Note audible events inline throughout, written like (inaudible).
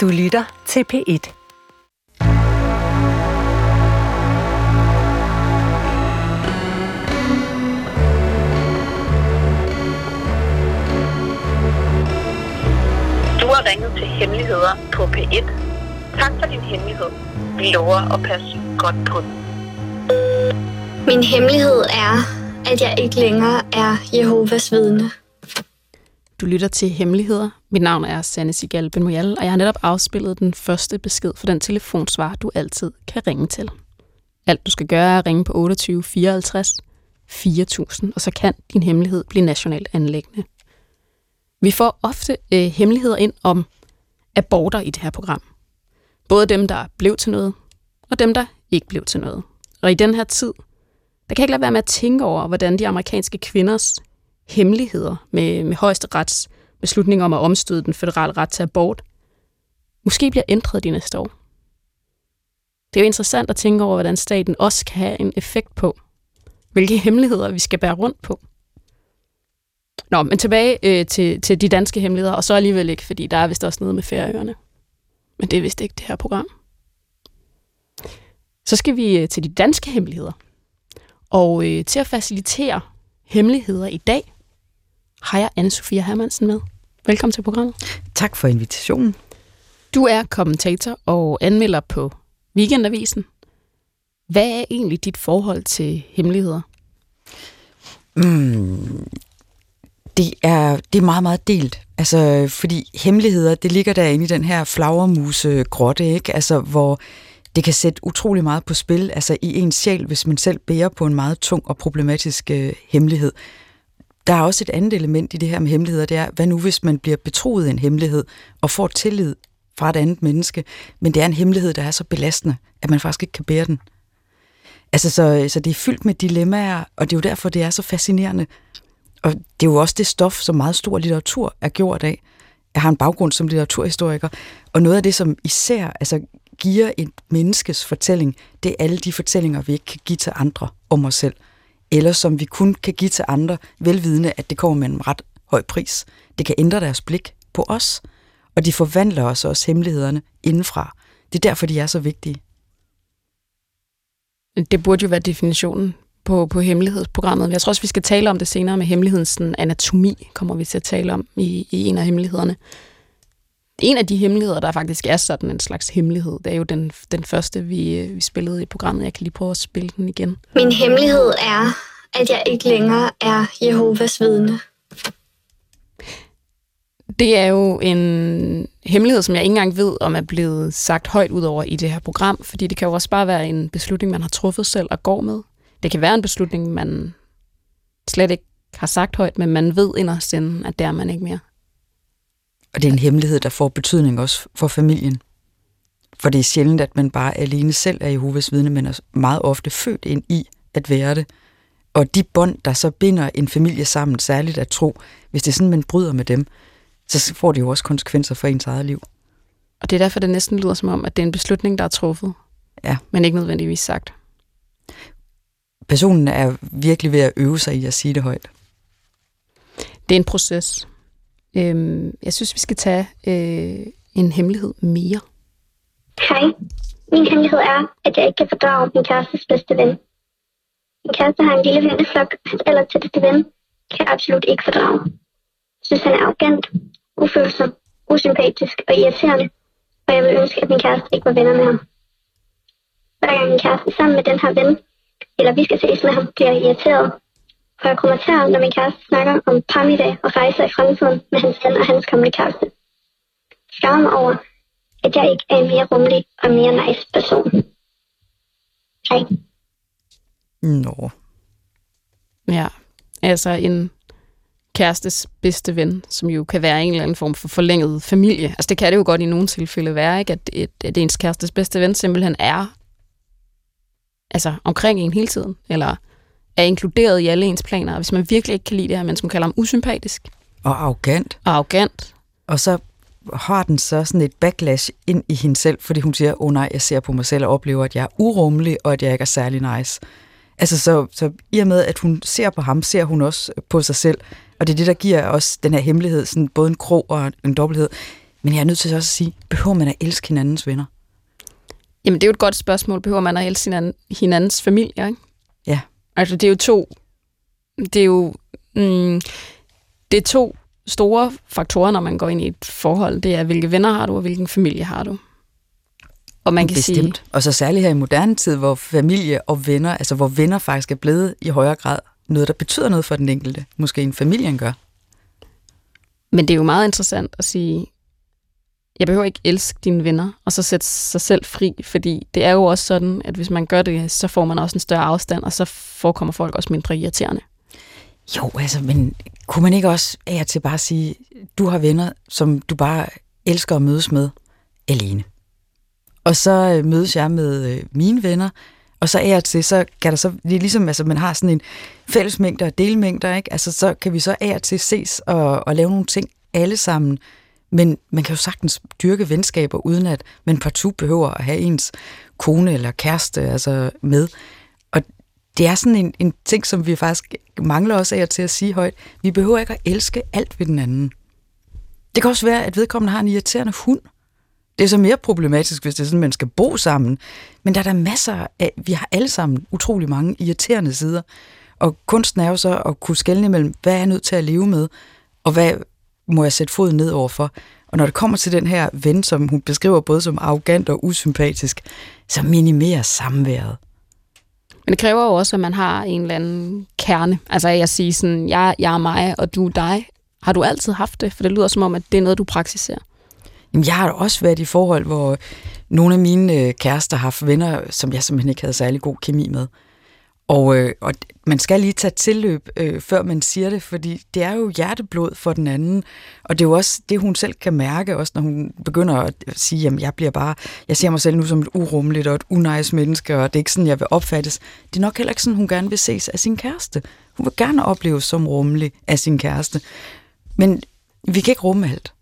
Du lytter til P1. Du har ringet til Hemmeligheder på P1. Tak for din hemmelighed. Vi lover at passe godt på den. Min hemmelighed er, at jeg ikke længere er Jehovas vidne. Du lytter til Hemmeligheder. Mit navn er Sanne Sigal Benmoyal, og jeg har netop afspillet den første besked for den telefonsvar, du altid kan ringe til. Alt du skal gøre er at ringe på 28 54 4000, og så kan din hemmelighed blive nationalt anlæggende. Vi får ofte øh, hemmeligheder ind om aborter i det her program. Både dem, der blev til noget, og dem, der ikke blev til noget. Og i den her tid, der kan jeg ikke lade være med at tænke over, hvordan de amerikanske kvinders hemmeligheder med, med højesterets beslutning om at omstøde den federale ret til abort, måske bliver ændret de næste år. Det er jo interessant at tænke over, hvordan staten også kan have en effekt på, hvilke hemmeligheder vi skal bære rundt på. Nå, men tilbage øh, til, til de danske hemmeligheder, og så alligevel ikke, fordi der er vist også noget med færøerne. Men det er vist ikke det her program. Så skal vi øh, til de danske hemmeligheder. Og øh, til at facilitere hemmeligheder i dag, har jeg Anne-Sophia Hermansen med. Velkommen til programmet. Tak for invitationen. Du er kommentator og anmelder på Weekendavisen. Hvad er egentlig dit forhold til hemmeligheder? Mm, det, er, det er meget, meget delt. Altså, fordi hemmeligheder, det ligger derinde i den her flagermuse grotte, ikke? Altså, hvor det kan sætte utrolig meget på spil, altså i ens sjæl, hvis man selv bærer på en meget tung og problematisk øh, hemmelighed. Der er også et andet element i det her med hemmeligheder, det er, hvad nu hvis man bliver betroet en hemmelighed og får tillid fra et andet menneske, men det er en hemmelighed, der er så belastende, at man faktisk ikke kan bære den. Altså, så, så det er fyldt med dilemmaer, og det er jo derfor, det er så fascinerende. Og det er jo også det stof, som meget stor litteratur er gjort af. Jeg har en baggrund som litteraturhistoriker, og noget af det, som især altså, giver et menneskes fortælling, det er alle de fortællinger, vi ikke kan give til andre om os selv, eller som vi kun kan give til andre, velvidende, at det kommer med en ret høj pris. Det kan ændre deres blik på os, og de forvandler os også hemmelighederne indenfra. Det er derfor, de er så vigtige. Det burde jo være definitionen på, på hemmelighedsprogrammet. Jeg tror også, vi skal tale om det senere med hemmelighedens anatomi, kommer vi til at tale om i, i en af hemmelighederne. En af de hemmeligheder, der faktisk er sådan en slags hemmelighed, det er jo den, den første, vi, vi spillede i programmet. Jeg kan lige prøve at spille den igen. Min hemmelighed er, at jeg ikke længere er Jehovas vidne. Det er jo en hemmelighed, som jeg ikke engang ved, om er blevet sagt højt ud over i det her program, fordi det kan jo også bare være en beslutning, man har truffet selv og går med. Det kan være en beslutning, man slet ikke har sagt højt, men man ved inderst inden, at det er man ikke mere. Og det er en hemmelighed, der får betydning også for familien. For det er sjældent, at man bare alene selv er Jehovas vidne, men er meget ofte født ind i at være det. Og de bånd, der så binder en familie sammen, særligt at tro, hvis det er sådan, man bryder med dem, så får det jo også konsekvenser for ens eget liv. Og det er derfor, det næsten lyder som om, at det er en beslutning, der er truffet, Ja. men ikke nødvendigvis sagt. Personen er virkelig ved at øve sig i at sige det højt. Det er en proces. Øhm, jeg synes, vi skal tage øh, en hemmelighed mere. Hej. Min hemmelighed er, at jeg ikke kan fordrage min kærestes bedste ven. Min kæreste har en lille venneflok, hans allertætteste ven kan jeg absolut ikke fordrage. Jeg synes, han er arrogant, ufølsom, usympatisk og irriterende, og jeg vil ønske, at min kæreste ikke var venner med ham. Hver gang min kæreste er sammen med den her ven, eller vi skal ses med ham, bliver jeg irriteret. Og jeg kommer til, når min kæreste snakker om parmiddag og rejser i fremtiden med hans ven og hans kommende kæreste. Mig over, at jeg ikke er en mere rummelig og mere nice person. Hej. Nå. Ja, altså en kærestes bedste ven, som jo kan være en eller anden form for forlænget familie. Altså det kan det jo godt i nogle tilfælde være, ikke? At, et, at ens kærestes bedste ven simpelthen er altså omkring en hele tiden, eller er inkluderet i alle ens planer. Og hvis man virkelig ikke kan lide det her, men som kalder ham usympatisk Og arrogant. og arrogant, Og så har den så sådan et backlash ind i hende selv, fordi hun siger, åh oh, nej, jeg ser på mig selv og oplever, at jeg er urummelig, og at jeg ikke er særlig nice. Altså så, så i og med, at hun ser på ham, ser hun også på sig selv. Og det er det, der giver os den her hemmelighed, sådan både en krog og en dobbelthed. Men jeg er nødt til også at sige, behøver man at elske hinandens venner? Jamen, det er jo et godt spørgsmål. Behøver man at elske hinanden, hinandens familie, ikke? Altså, det er jo to... Det er jo... Mm, det er to store faktorer, når man går ind i et forhold. Det er, hvilke venner har du, og hvilken familie har du. Og man kan Bestemt. sige... Og så særligt her i moderne tid, hvor familie og venner, altså hvor venner faktisk er blevet i højere grad noget, der betyder noget for den enkelte. Måske en familien gør. Men det er jo meget interessant at sige, jeg behøver ikke elske dine venner, og så sætte sig selv fri, fordi det er jo også sådan, at hvis man gør det, så får man også en større afstand, og så forekommer folk også mindre irriterende. Jo, altså, men kunne man ikke også af og til bare sige, du har venner, som du bare elsker at mødes med alene. Og så øh, mødes jeg med øh, mine venner, og så af og til, så kan der så, det er ligesom, altså man har sådan en fællesmængde og delmængder, ikke? Altså så kan vi så af og til ses og, og lave nogle ting alle sammen, men man kan jo sagtens dyrke venskaber, uden at man partout behøver at have ens kone eller kæreste altså med. Og det er sådan en, en ting, som vi faktisk mangler også af til at sige højt. Vi behøver ikke at elske alt ved den anden. Det kan også være, at vedkommende har en irriterende hund. Det er så mere problematisk, hvis det er sådan, at man skal bo sammen. Men der er der masser af, vi har alle sammen utrolig mange irriterende sider. Og kunsten er jo så at kunne skelne imellem, hvad er jeg nødt til at leve med, og hvad må jeg sætte foden ned overfor. Og når det kommer til den her ven, som hun beskriver både som arrogant og usympatisk, så minimerer samværet. Men det kræver jo også, at man har en eller anden kerne. Altså jeg siger sådan, jeg, jeg er mig, og du er dig. Har du altid haft det? For det lyder som om, at det er noget, du praktiserer. Jamen, jeg har da også været i forhold, hvor nogle af mine øh, kærester har haft venner, som jeg simpelthen ikke havde særlig god kemi med. Og, øh, og man skal lige tage tilløb, øh, før man siger det, fordi det er jo hjerteblod for den anden. Og det er jo også det, hun selv kan mærke, også når hun begynder at sige, at jeg bliver bare, jeg ser mig selv nu som et urummeligt og et unejs menneske, og det er ikke sådan, jeg vil opfattes. Det er nok heller ikke sådan, hun gerne vil ses af sin kæreste. Hun vil gerne opleves som rummelig af sin kæreste. Men vi kan ikke rumme alt.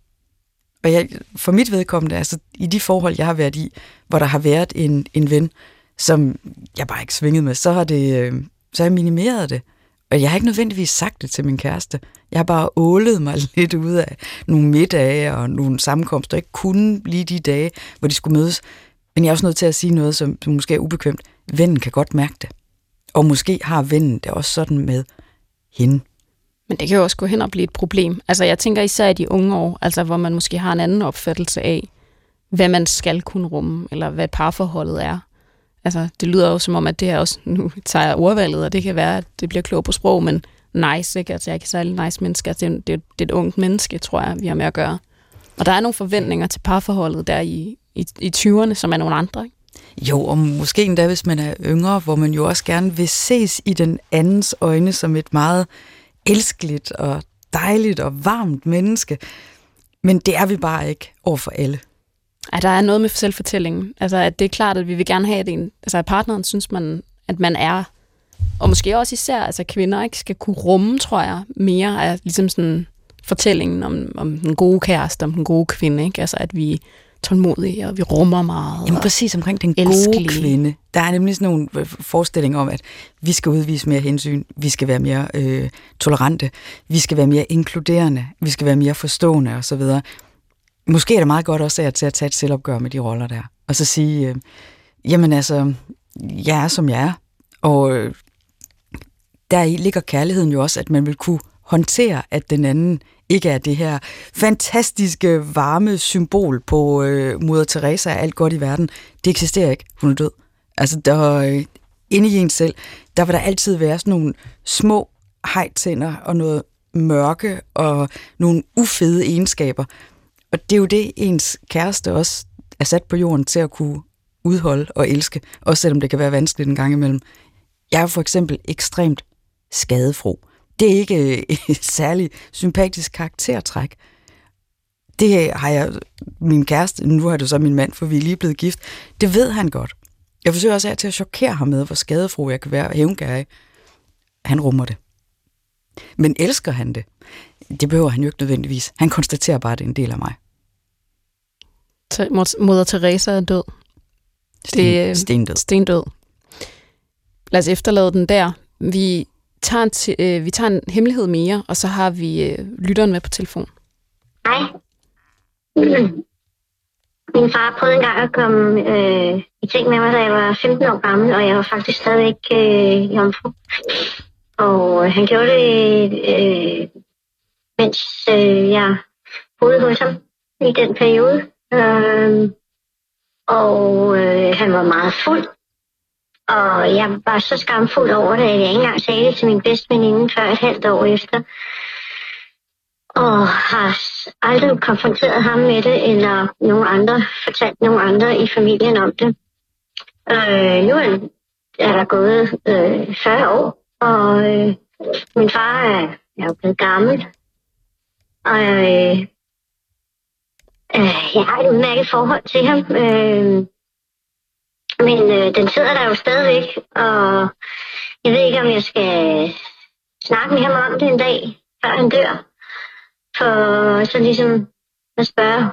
Og jeg, for mit vedkommende, altså i de forhold, jeg har været i, hvor der har været en, en ven, som jeg bare ikke svingede med, så har, det, øh, så har jeg minimeret det. Og jeg har ikke nødvendigvis sagt det til min kæreste. Jeg har bare ålet mig (laughs) lidt ud af nogle middage og nogle sammenkomster, ikke kunne lige de dage, hvor de skulle mødes. Men jeg er også nødt til at sige noget, som, som måske er ubekvemt. Vennen kan godt mærke det. Og måske har vennen det også sådan med hende. Men det kan jo også gå hen og blive et problem. Altså jeg tænker især i de unge år, altså hvor man måske har en anden opfattelse af, hvad man skal kunne rumme, eller hvad parforholdet er. Altså det lyder jo som om, at det her også, nu tager jeg ordvalget, og det kan være, at det bliver klogt på sprog, men nice, ikke? Altså jeg er ikke særlig nice menneske. Altså, det, er, det, er, det er et ungt menneske, tror jeg, vi har med at gøre. Og der er nogle forventninger til parforholdet der i, i, i 20'erne, som er nogle andre, ikke? Jo, og måske endda, hvis man er yngre, hvor man jo også gerne vil ses i den andens øjne som et meget elskeligt og dejligt og varmt menneske. Men det er vi bare ikke over for alle. Ej, der er noget med selvfortællingen. Altså, at det er klart, at vi vil gerne have, at, en, altså, at partneren synes, man, at man er, og måske også især, altså kvinder ikke skal kunne rumme, tror jeg, mere af ligesom sådan fortællingen om, om den gode kæreste, om den gode kvinde, ikke? Altså, at vi tålmodige, og vi rummer meget. Jamen præcis omkring den elskelige. gode kvinde. Der er nemlig sådan nogle forestillinger om, at vi skal udvise mere hensyn, vi skal være mere øh, tolerante, vi skal være mere inkluderende, vi skal være mere forstående osv. Måske er det meget godt også at til at tage et selvopgør med de roller der, og så sige, øh, jamen altså, jeg er som jeg er, og øh, der ligger kærligheden jo også, at man vil kunne håndtere, at den anden ikke er det her fantastiske, varme symbol på øh, Moder Teresa og alt godt i verden. Det eksisterer ikke. Hun er død. Altså, der, øh, inde i en selv, der vil der altid være sådan nogle små hejtænder og noget mørke og nogle ufede egenskaber. Og det er jo det, ens kæreste også er sat på jorden til at kunne udholde og elske, også selvom det kan være vanskeligt en gang imellem. Jeg er for eksempel ekstremt skadefro det er ikke øh, (laughs) et særligt sympatisk karaktertræk. Det har jeg, min kæreste, nu har du så min mand, for vi er lige blevet gift, det ved han godt. Jeg forsøger også til at chokere ham med, hvor skadefro jeg kan være hævngærig. Han rummer det. Men elsker han det? Det behøver han jo ikke nødvendigvis. Han konstaterer bare, at det er en del af mig. Moder Teresa er død. Sten, det er stendød. Stendød. Lad os efterlade den der. Vi tager en, t- øh, vi tager en hemmelighed mere, og så har vi øh, lytteren med på telefon. Hej. Min far prøvede engang at komme øh, i ting med mig, da jeg var 15 år gammel, og jeg var faktisk stadigvæk øh, jomfru. Og øh, han gjorde det, øh, mens øh, jeg boede hos ham i den periode. Øh, og øh, han var meget fuld. Og jeg var så skamfuld over det, at jeg ikke engang sagde det til min bedste veninde før et halvt år efter. Og har aldrig konfronteret ham med det, eller nogen andre, fortalt nogen andre i familien om det. Øh, nu er der gået øh, 40 år, og øh, min far er, er jo blevet gammel. Og øh, øh, jeg har et udmærket forhold til ham. Øh, men øh, den sidder der jo stadigvæk, og jeg ved ikke, om jeg skal snakke med ham om det en dag, før han dør. For så ligesom at spørge,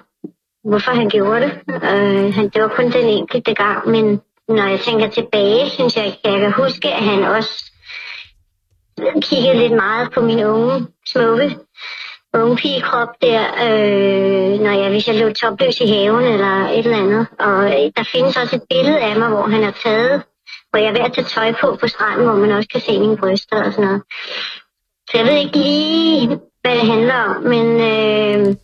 hvorfor han gjorde det. Øh, han, det var kun den enkelte gang, men når jeg tænker tilbage, synes jeg, jeg kan huske, at han også kiggede lidt meget på min unge, smukke unge pigekrop der, øh, når jeg, hvis jeg lå topløs i haven eller et eller andet. Og øh, der findes også et billede af mig, hvor han har taget, hvor jeg er ved at tage tøj på på stranden, hvor man også kan se mine bryster og sådan noget. Så jeg ved ikke lige, hvad det handler om, men øh,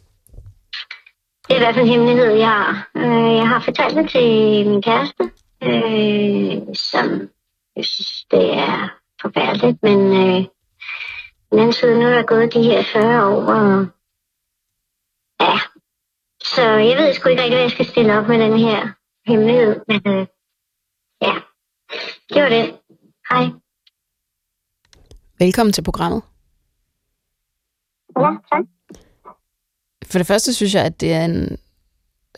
det er i hvert fald en hemmelighed, jeg har. Øh, jeg har fortalt det til min kæreste, øh, som jeg synes, det er forfærdeligt, men øh, den anden side, nu er der gået de her 40 år, og ja, så jeg ved sgu ikke rigtig, hvad jeg skal stille op med den her hemmelighed, men øh, ja, det var det. Hej. Velkommen til programmet. Ja, tak. For det første synes jeg, at det er en,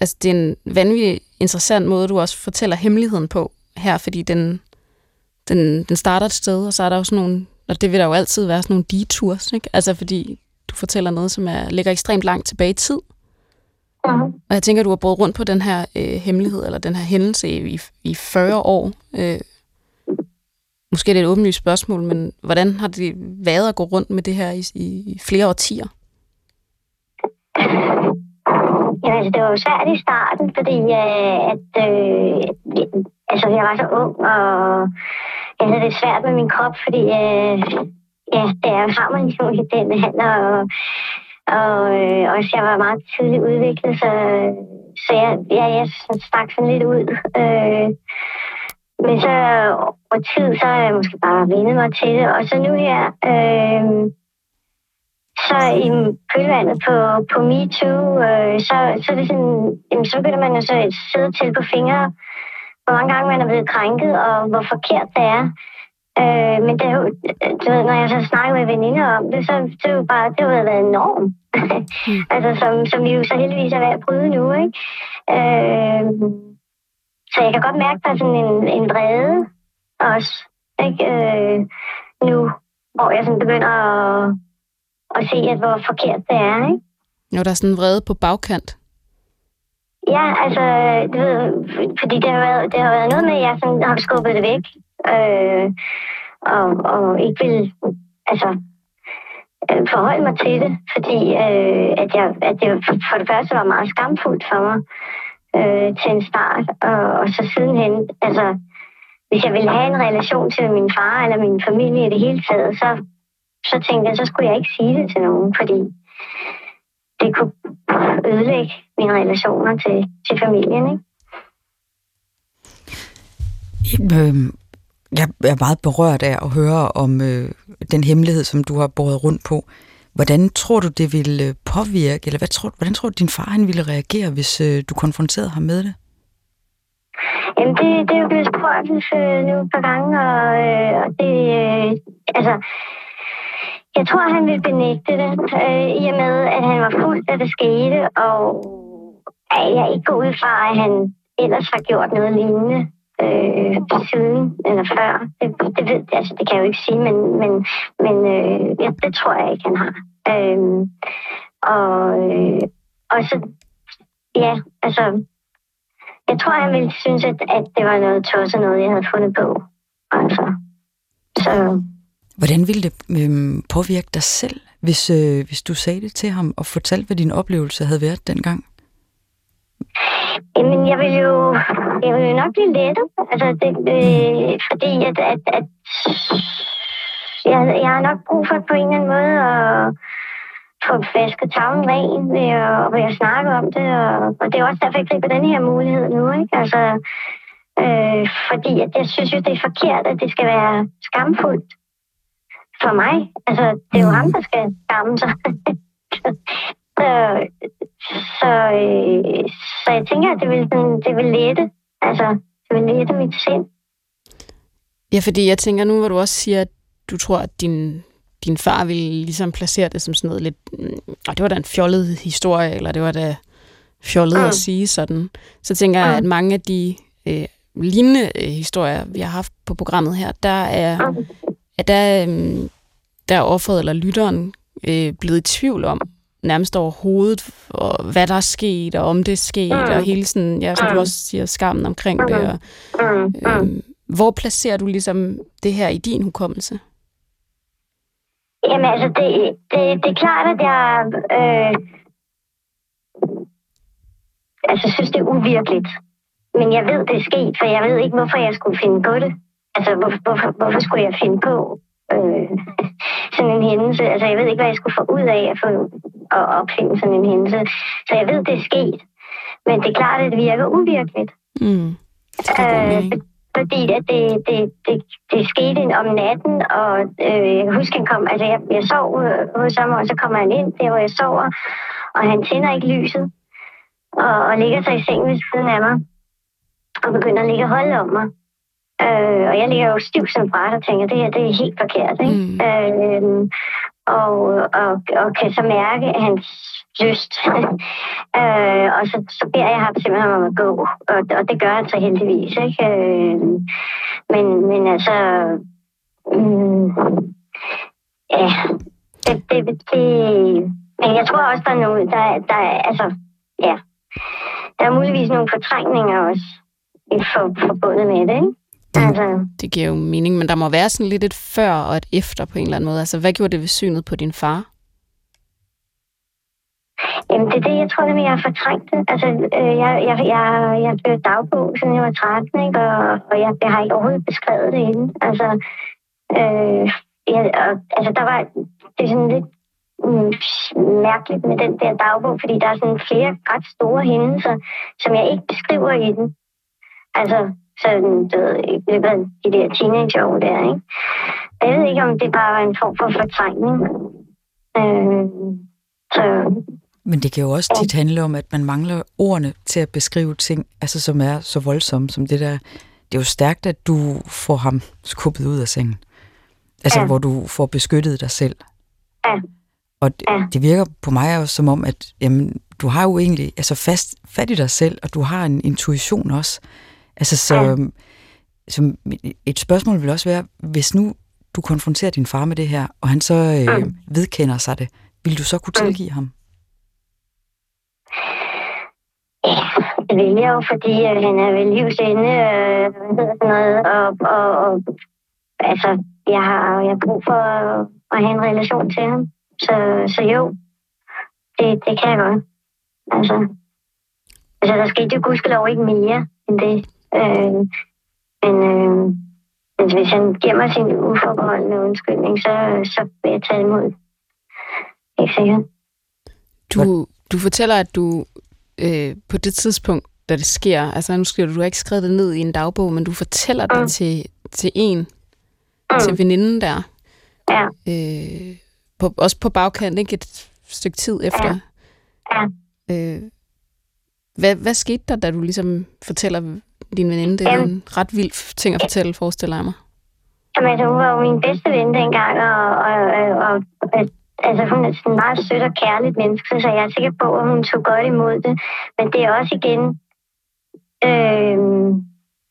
altså det er en vanvittig interessant måde, du også fortæller hemmeligheden på her, fordi den, den, den starter et sted, og så er der jo sådan nogle, og det vil der jo altid være sådan nogle detours, ikke? Altså fordi du fortæller noget, som er, ligger ekstremt langt tilbage i tid. Uh-huh. Og jeg tænker, du har brugt rundt på den her øh, hemmelighed, eller den her hændelse i, i 40 år. Øh, måske er det et åbenlyst spørgsmål, men hvordan har det været at gå rundt med det her i, i, flere årtier? Ja, altså, det var jo svært i starten, fordi øh, at, øh, altså, jeg var så ung, og jeg havde det svært med min krop, fordi øh, ja, det er har man jo i den handler, og, og øh, også jeg var meget tidligt udviklet, så, så jeg, ja, jeg stak sådan lidt ud. Øh, men så over tid, så har jeg måske bare vendet mig til det, og så nu her, øh, så i kølvandet på, på MeToo, øh, så, så, er det sådan, jamen, så begynder man jo så at sidde til på fingre, hvor mange gange man er blevet krænket, og hvor forkert det er. Øh, men det er jo, du ved, når jeg så snakker med veninder om det, så det er jo bare, det har været en norm. mm. (laughs) altså, som, som vi jo så heldigvis er ved at bryde nu, ikke? Øh, så jeg kan godt mærke, at der er sådan en, en vrede også, ikke? Øh, nu, hvor jeg sådan begynder at, at se, at hvor forkert det er, ikke? Jo, der er sådan en vrede på bagkant. Ja, altså, du ved, fordi det har været, det har været noget med, at jeg sådan har skubbet det væk. Øh, og, og ikke vil, altså, øh, forholde mig til det, fordi øh, at, jeg, at det for det første var meget skamfuldt for mig øh, til en start, og, og så sidenhen, altså, hvis jeg ville have en relation til min far eller min familie i det hele taget, så, så tænkte jeg, så skulle jeg ikke sige det til nogen, fordi det kunne ødelægge mine relationer til, til familien. Ikke? Øhm, jeg er meget berørt af at høre om øh, den hemmelighed, som du har båret rundt på. Hvordan tror du, det ville øh, påvirke, eller hvad tror, hvordan tror du, din far han ville reagere, hvis øh, du konfronterede ham med det? Jamen, det, det er jo blevet spurgt øh, nu et par gange, og, øh, og det, øh, altså, jeg tror, han ville benægte det, øh, i og med, at han var fuld, da det skete, og at jeg ikke går ud fra, at han ellers har gjort noget lignende øh, siden eller før. Det, det, ved, altså, det kan jeg jo ikke sige, men, men, men øh, ja, det tror jeg ikke, han har. Øh, og, øh, og så, ja, altså, jeg tror, han ville synes, at, at det var noget tosset noget, jeg havde fundet på. Altså, så... Hvordan ville det øh, påvirke dig selv, hvis, øh, hvis du sagde det til ham og fortalte, hvad din oplevelse havde været dengang? Jamen, jeg vil jo, jeg vil jo nok blive lettet. Altså, det, øh, fordi at, at, at jeg, jeg har nok brug for på en eller anden måde at få vasket tavlen ren ved at, ved at snakke om det. Og, og det er også derfor, jeg griber den her mulighed nu. Ikke? Altså, øh, fordi at jeg synes jo, det er forkert, at det skal være skamfuldt for mig. Altså, det er jo ham, der skal skamme sig. (laughs) så, så, øh, så jeg tænker, at det vil, det vil lette. Altså, det vil lette mit sind. Ja, fordi jeg tænker nu, hvor du også siger, at du tror, at din, din far ville ligesom placere det som sådan noget lidt, mm, og det var da en fjollet historie, eller det var da fjollet mm. at sige sådan. Så tænker jeg, at mange af de øh, lignende øh, historier, vi har haft på programmet her, der er, mm. At der, øh, der er offeret eller lytteren øh, blevet i tvivl om, nærmest overhovedet, og hvad der er sket, og om det er sket, mm. og hele sådan, ja, som du også siger, skammen omkring mm. det. Og, øh, hvor placerer du ligesom det her i din hukommelse? Jamen altså, det, det, det er klart, at jeg øh, altså, synes, det er uvirkeligt. Men jeg ved, det er sket, for jeg ved ikke, hvorfor jeg skulle finde på det. Altså, hvor, hvorfor, hvorfor skulle jeg finde på øh, (laughs) sådan en hændelse? Altså, jeg ved ikke, hvad jeg skulle få ud af at, få, at opfinde sådan en hændelse. Så jeg ved, det er sket. Men det er klart, at det virker uvirkeligt. Mm. Øh, fordi at det, det, det, det skete om natten, og øh, jeg kan huske, han kom, altså jeg, jeg sov øh, hos ham, og så kommer han ind der, hvor jeg sover, og han tænder ikke lyset, og, og ligger sig i sengen ved siden af mig, og begynder at ligge og holde om mig. Øh, og jeg ligger jo stiv som bræt og tænker, det her det er helt forkert. Ikke? Mm. Øh, og, og, og kan så mærke, hans lyst. (laughs) øh, og så, så beder jeg ham simpelthen om at gå, og, og det gør han så heldigvis. Ikke? Øh, men, men altså, mm, ja, det, det, det, men jeg tror også, der er nogle, der, der er, altså, ja, der er muligvis nogle fortrængninger også for, forbundet med det, ikke? Det, altså. det giver jo mening, men der må være sådan lidt et før og et efter på en eller anden måde. Altså, hvad gjorde det ved synet på din far? Jamen, det er det, jeg tror, det jeg har fortrængt det. Altså, øh, jeg, jeg, jeg, jeg blev dagbog, siden jeg var 13, ikke? Og, og jeg, jeg har ikke overhovedet beskrevet det inden. Altså, øh, jeg, og, altså, der var, det er sådan lidt mm, mærkeligt med den der dagbog, fordi der er sådan flere ret store hændelser, som jeg ikke beskriver i den. Altså, sådan, du ved, i løbet af de der teenageår der, ikke? Jeg ved ikke, om det bare var en form for fortrængning. Øh, så men det kan jo også tit handle om, at man mangler ordene til at beskrive ting, altså som er så voldsomme som det der. Det er jo stærkt, at du får ham skubbet ud af sengen. Altså, ja. hvor du får beskyttet dig selv. Ja. Og det, ja. det virker på mig også som om, at jamen, du har jo egentlig altså fast fat i dig selv, og du har en intuition også. Altså, så, ja. så et spørgsmål vil også være, hvis nu du konfronterer din far med det her, og han så øh, vedkender sig det, vil du så kunne tilgive ham? Ja, det vil jeg jo, fordi øh, han er vel livsende, øh, sådan noget, og, og, og altså, jeg har, jeg har brug for at, at have en relation til ham. Så, så jo, det, det kan jeg godt. Altså, altså der skete jo gudskelov ikke mere end det. Øh, men øh, altså, hvis han giver mig sin uforbeholdende undskyldning, så, så vil jeg tage imod. Ikke sikkert. Du, du fortæller, at du øh, på det tidspunkt, da det sker, altså nu skriver du, du har ikke skrevet det ned i en dagbog, men du fortæller mm. det til, til en, mm. til veninden der. Ja. Øh, på, også på bagkant, ikke? Et stykke tid efter. Ja. ja. Øh, hvad, hvad skete der, da du ligesom fortæller din veninde? Det er Jamen, en ret vild ting at fortælle, forestiller jeg mig. Jamen, altså, hun var jo min bedste ven dengang, og, og, og, og altså hun er sådan meget sødt og kærligt menneske, så jeg er sikker på, at hun tog godt imod det. Men det er også igen, øh,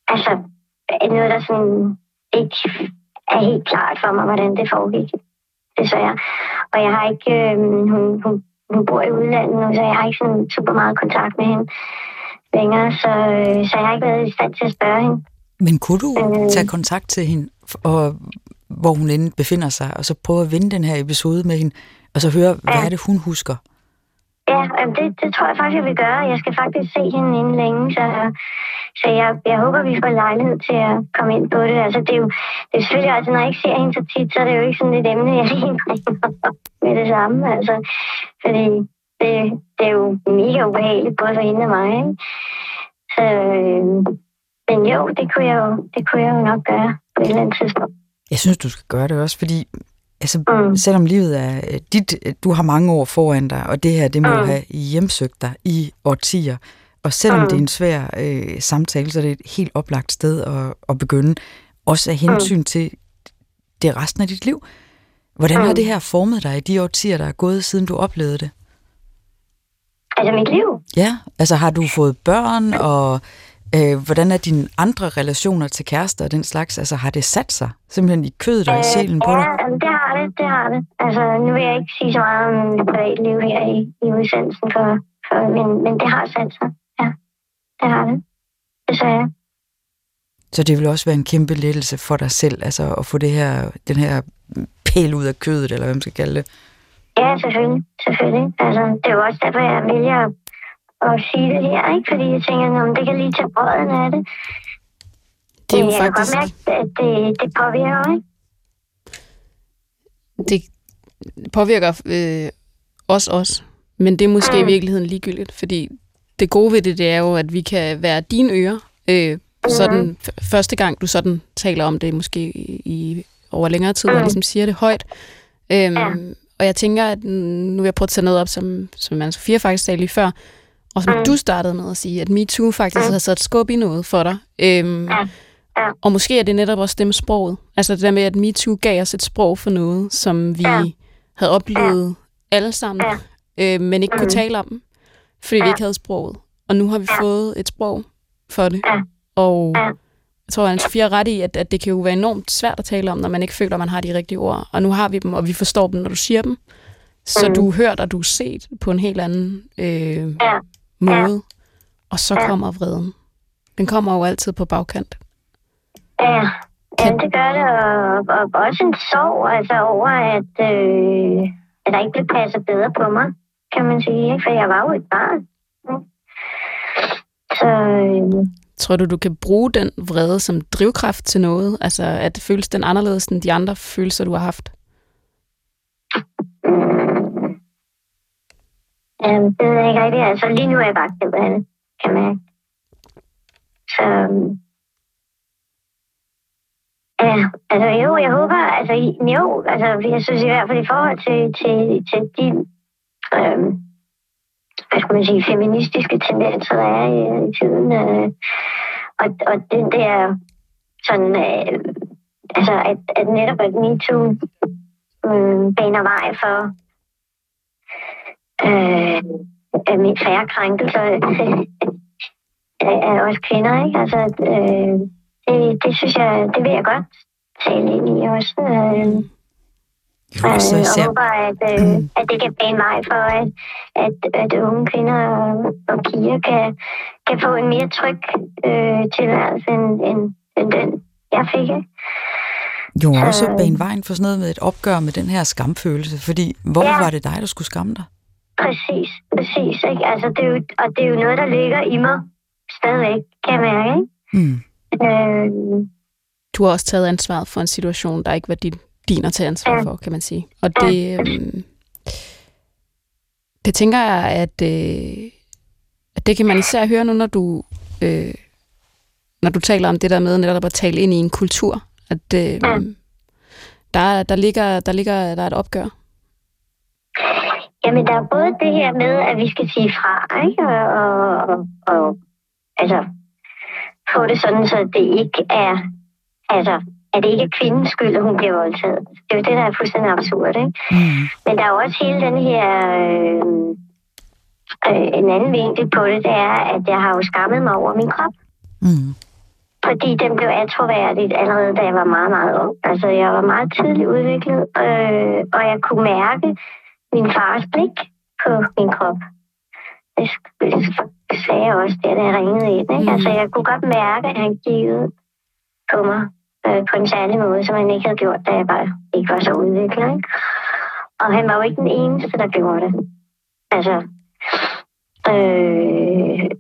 altså noget, der sådan ikke er helt klart for mig, hvordan det foregik. Desværre. Og jeg har ikke, øh, hun, hun, hun bor i udlandet nu, så jeg har ikke sådan super meget kontakt med hende længere, så, så jeg har ikke været i stand til at spørge hende. Men kunne du øh, tage kontakt til hende og hvor hun inde befinder sig, og så prøve at vinde den her episode med hende, og så høre, ja. hvad er det, hun husker? Ja, det, det tror jeg faktisk, jeg vil gøre. Jeg skal faktisk se hende inden længe, så, så jeg, jeg håber, vi får lejlighed til at komme ind på det. Altså, det er jo det er selvfølgelig, altså, når jeg ikke ser hende så tit, så er det jo ikke sådan et emne, jeg (laughs) lige med det samme. Altså, fordi det, det er jo mega ubehageligt, både for hende og mig. Ikke? Så, øh, men jo, det kunne, jeg jo, det kunne jeg jo nok gøre på et eller andet tidspunkt. Jeg synes, du skal gøre det også, fordi altså, mm. selvom livet er øh, dit, øh, du har mange år foran dig, og det her, det må mm. have hjemsøgt dig i årtier, og selvom mm. det er en svær øh, samtale, så er det et helt oplagt sted at, at begynde, også af hensyn mm. til det resten af dit liv. Hvordan mm. har det her formet dig i de årtier, der er gået, siden du oplevede det? Altså mit liv? Ja, altså har du fået børn, og Øh, hvordan er dine andre relationer til kærester og den slags? Altså har det sat sig simpelthen i kødet og i sjælen på dig? Ja, det har det, det har det. Altså nu vil jeg ikke sige så meget om mit privatliv her i, i udsendelsen, for, for, men, men det har sat sig. Ja, det har det. Det sagde jeg. Så det vil også være en kæmpe lettelse for dig selv, altså at få det her, den her pæl ud af kødet, eller hvad man skal kalde det? Ja, selvfølgelig. selvfølgelig. Altså, det er jo også derfor, jeg vælger at sige det her, ikke? Fordi jeg tænker, om det kan lige tage brøden af det. Det er jo jeg faktisk... kan godt mærke, at det, det påvirker, ikke? Det påvirker øh, os også, men det er måske mm. i virkeligheden ligegyldigt, fordi det gode ved det, det er jo, at vi kan være dine ører, øh, sådan mm. første gang, du sådan taler om det, måske i, i over længere tid, mm. og ligesom siger det højt. Øhm, ja. Og jeg tænker, at nu vil jeg prøve at tage noget op, som, som Anne-Sophia faktisk sagde lige før, og som mm. du startede med at sige, at MeToo faktisk mm. har sat skub i noget for dig. Øhm. Ja. Og måske er det netop også det med sproget. Altså det der med, at MeToo gav os et sprog for noget, som vi ja. havde oplevet alle sammen, øh, men ikke mm. kunne tale om, fordi vi ikke havde sproget. Og nu har vi fået et sprog for det. Og. Jeg tror, at Sofia er ret i, at, at det kan jo være enormt svært at tale om, når man ikke føler, at man har de rigtige ord. Og nu har vi dem, og vi forstår dem, når du siger dem. Så mm. du hører og du er set på en helt anden øh, måde, og så kommer vreden. Den kommer jo altid på bagkant. Ja, kan... ja det gør det, og, og også en sorg altså over, at, øh, at der ikke blev passet bedre på mig, kan man sige, ikke? for jeg var jo et barn. Så... Øh, Tror du, du kan bruge den vrede som drivkraft til noget? Altså, at det føles den anderledes end de andre følelser, du har haft? Øhm, det ved jeg ikke rigtigt. Altså lige nu er jeg bare ked af det, kan man Så... Øhm, ja, altså jo, jeg håber, altså jo, altså jeg synes i hvert fald i forhold til, til, til de, øhm, hvad skal man sige, feministiske tendenser, der er i, i tiden, øh, og, og den der sådan, øh, altså at, at netop at MeToo øh, baner vej for øh, min færre krænkelser af os kvinder, ikke? Altså, øh, det, det synes jeg, det vil jeg godt tale ind i også. Øh, jo, øh, og håber, at, øh, mm. at det kan bane vej for, at, at, at unge kvinder og, og piger kan, kan få en mere tryg øh, tilværelse end, end, end den, jeg fik. Ikke? Jo, også bane vejen for sådan noget med et opgør med den her skamfølelse, fordi hvor ja. var det dig, der skulle skamme dig? Præcis, præcis. Ikke? Altså, det er jo, og det er jo noget, der ligger i mig stadigvæk, kan jeg mærke. Ikke? Mm. Øh, du har også taget ansvaret for en situation, der ikke var din, din at tage ansvar for, kan man sige. Og det, øhm, det tænker jeg, at, øh, at det kan man især høre nu, når du, øh, når du taler om det der med netop at tale ind i en kultur. At øh, der, der, ligger, der ligger der er et opgør Jamen, der er både det her med, at vi skal sige fra, ikke? Og, og, og altså, få det sådan, så det ikke er, altså, at det ikke er kvindens skyld, at hun bliver voldtaget. Det er jo det, der er fuldstændig absurd, ikke? Mm. Men der er også hele den her... Øh, øh, en anden vinkel på det, det er, at jeg har jo skammet mig over min krop. Mm. Fordi den blev atroværdigt allerede, da jeg var meget, meget ung. Altså, jeg var meget tidligt udviklet, øh, og jeg kunne mærke, min fars blik på min krop. Det, det sagde jeg også, der, da jeg ringede ind. Ikke? Mm. Altså, jeg kunne godt mærke, at han kiggede på mig øh, på en særlig måde, som han ikke havde gjort, da jeg bare ikke var så udviklet. Ikke? Og han var jo ikke den eneste, der gjorde det. Altså, Øh,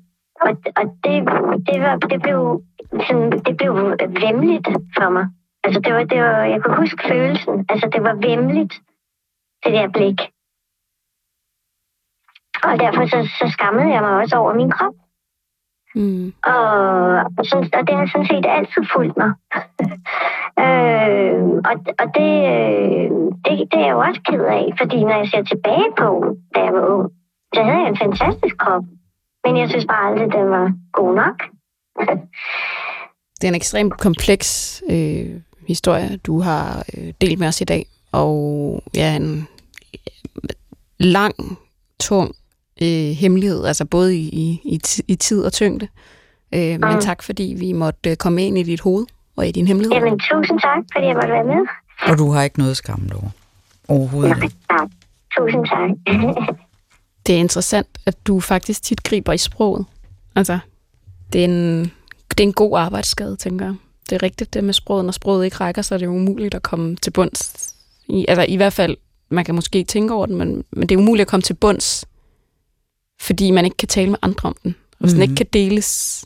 og og det, det, var, det, blev, sådan, det blev vemmeligt for mig. Altså, det var, det var, jeg kunne huske følelsen. Altså, det var vemmeligt, det der blik. Og derfor så, så skammede jeg mig også over min krop. Mm. Og, og, sådan, og det har sådan set altid fulgt mig. (laughs) øh, og og det, øh, det, det er jeg jo også ked af, fordi når jeg ser tilbage på, da jeg var ung, så havde jeg en fantastisk krop. Men jeg synes bare aldrig, den var god nok. (laughs) Det er en ekstremt kompleks øh, historie, du har øh, delt med os i dag. Og ja, en lang, tung øh, hemmelighed, altså både i, i, i, i tid og tyngde. Øh, men Mm. tak, fordi vi måtte øh, komme ind i dit hoved og i din hemmelighed. Jamen, tusind tak, fordi jeg måtte være med. Og du har ikke noget skam over. Overhovedet ikke. Tak. Tusind tak. (laughs) Det er interessant, at du faktisk tit griber i sproget. Altså, det er en, det er en god arbejdsskade, tænker jeg. Det er rigtigt, det med sproget. Når sproget ikke rækker, så er det jo umuligt at komme til bunds. I, altså, i hvert fald, man kan måske tænke over den, men, men det er umuligt at komme til bunds, fordi man ikke kan tale med andre om den. Og hvis mm. den Mhm. ikke kan deles,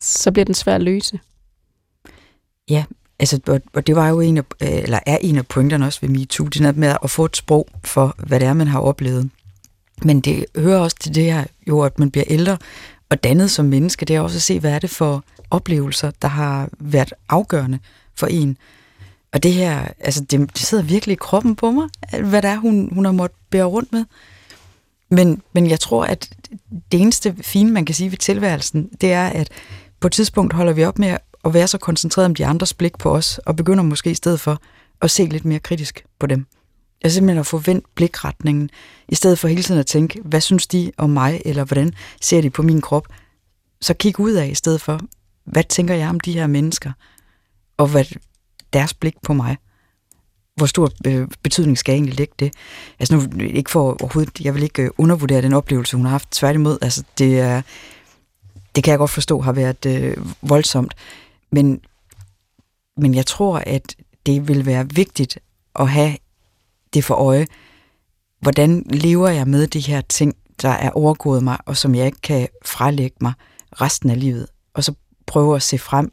så bliver den svær at løse. Altså, og, og det var jo en af, øh, eller er en af pointerne også ved MeToo, det er med at få et sprog for, hvad det er, man har oplevet. Men det hører også til det her, jo, at man bliver ældre og dannet som menneske, det er også at se, hvad er det for oplevelser, der har været afgørende for en. Og det her, altså det, det sidder virkelig i kroppen på mig, hvad det er, hun, hun har måttet bære rundt med. Men, men jeg tror, at det eneste fine, man kan sige ved tilværelsen, det er, at på et tidspunkt holder vi op med at være så koncentreret om de andres blik på os, og begynder måske i stedet for at se lidt mere kritisk på dem. Jeg simpelthen at få vendt blikretningen, i stedet for hele tiden at tænke, hvad synes de om mig, eller hvordan ser de på min krop? Så kig ud af i stedet for, hvad tænker jeg om de her mennesker, og hvad deres blik på mig? Hvor stor øh, betydning skal egentlig lægge det? Altså nu, ikke for overhovedet, jeg vil ikke øh, undervurdere den oplevelse, hun har haft. Tværtimod, altså det er, det kan jeg godt forstå har været øh, voldsomt. Men, men jeg tror, at det vil være vigtigt at have det for øje. Hvordan lever jeg med de her ting, der er overgået mig, og som jeg ikke kan frelægge mig resten af livet? Og så prøve at se frem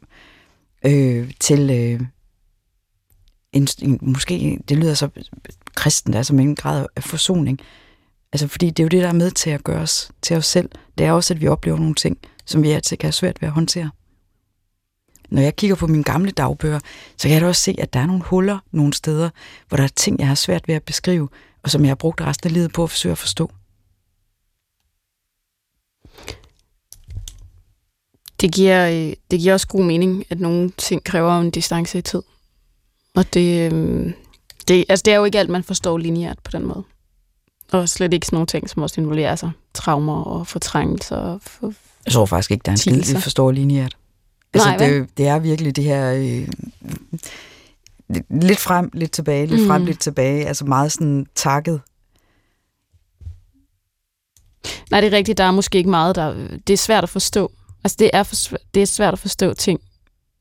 øh, til øh, en, en, måske, det lyder så kristen, der er som en grad af forsoning. Altså, fordi det er jo det, der er med til at gøre os til os selv. Det er også, at vi oplever nogle ting, som vi altid kan have svært ved at håndtere. Når jeg kigger på mine gamle dagbøger, så kan jeg da også se, at der er nogle huller nogle steder, hvor der er ting, jeg har svært ved at beskrive, og som jeg har brugt resten af livet på at forsøge at forstå. Det giver, øh, det giver også god mening, at nogle ting kræver en distance i tid. Og det, øh, det, altså det er jo ikke alt, man forstår lineært på den måde. Og slet ikke sådan nogle ting, som også involverer sig. Traumer og fortrængelser. Og for, Jeg tror faktisk ikke, der er en skid, vi forstår lineært. Altså, Nej, det, er det er virkelig det her... Øh, lidt frem, lidt tilbage, lidt frem, Mm. lidt tilbage. Altså meget sådan takket. Nej, det er rigtigt. Der er måske ikke meget, der... Det er svært at forstå. Altså, det er, for, det er svært at forstå ting.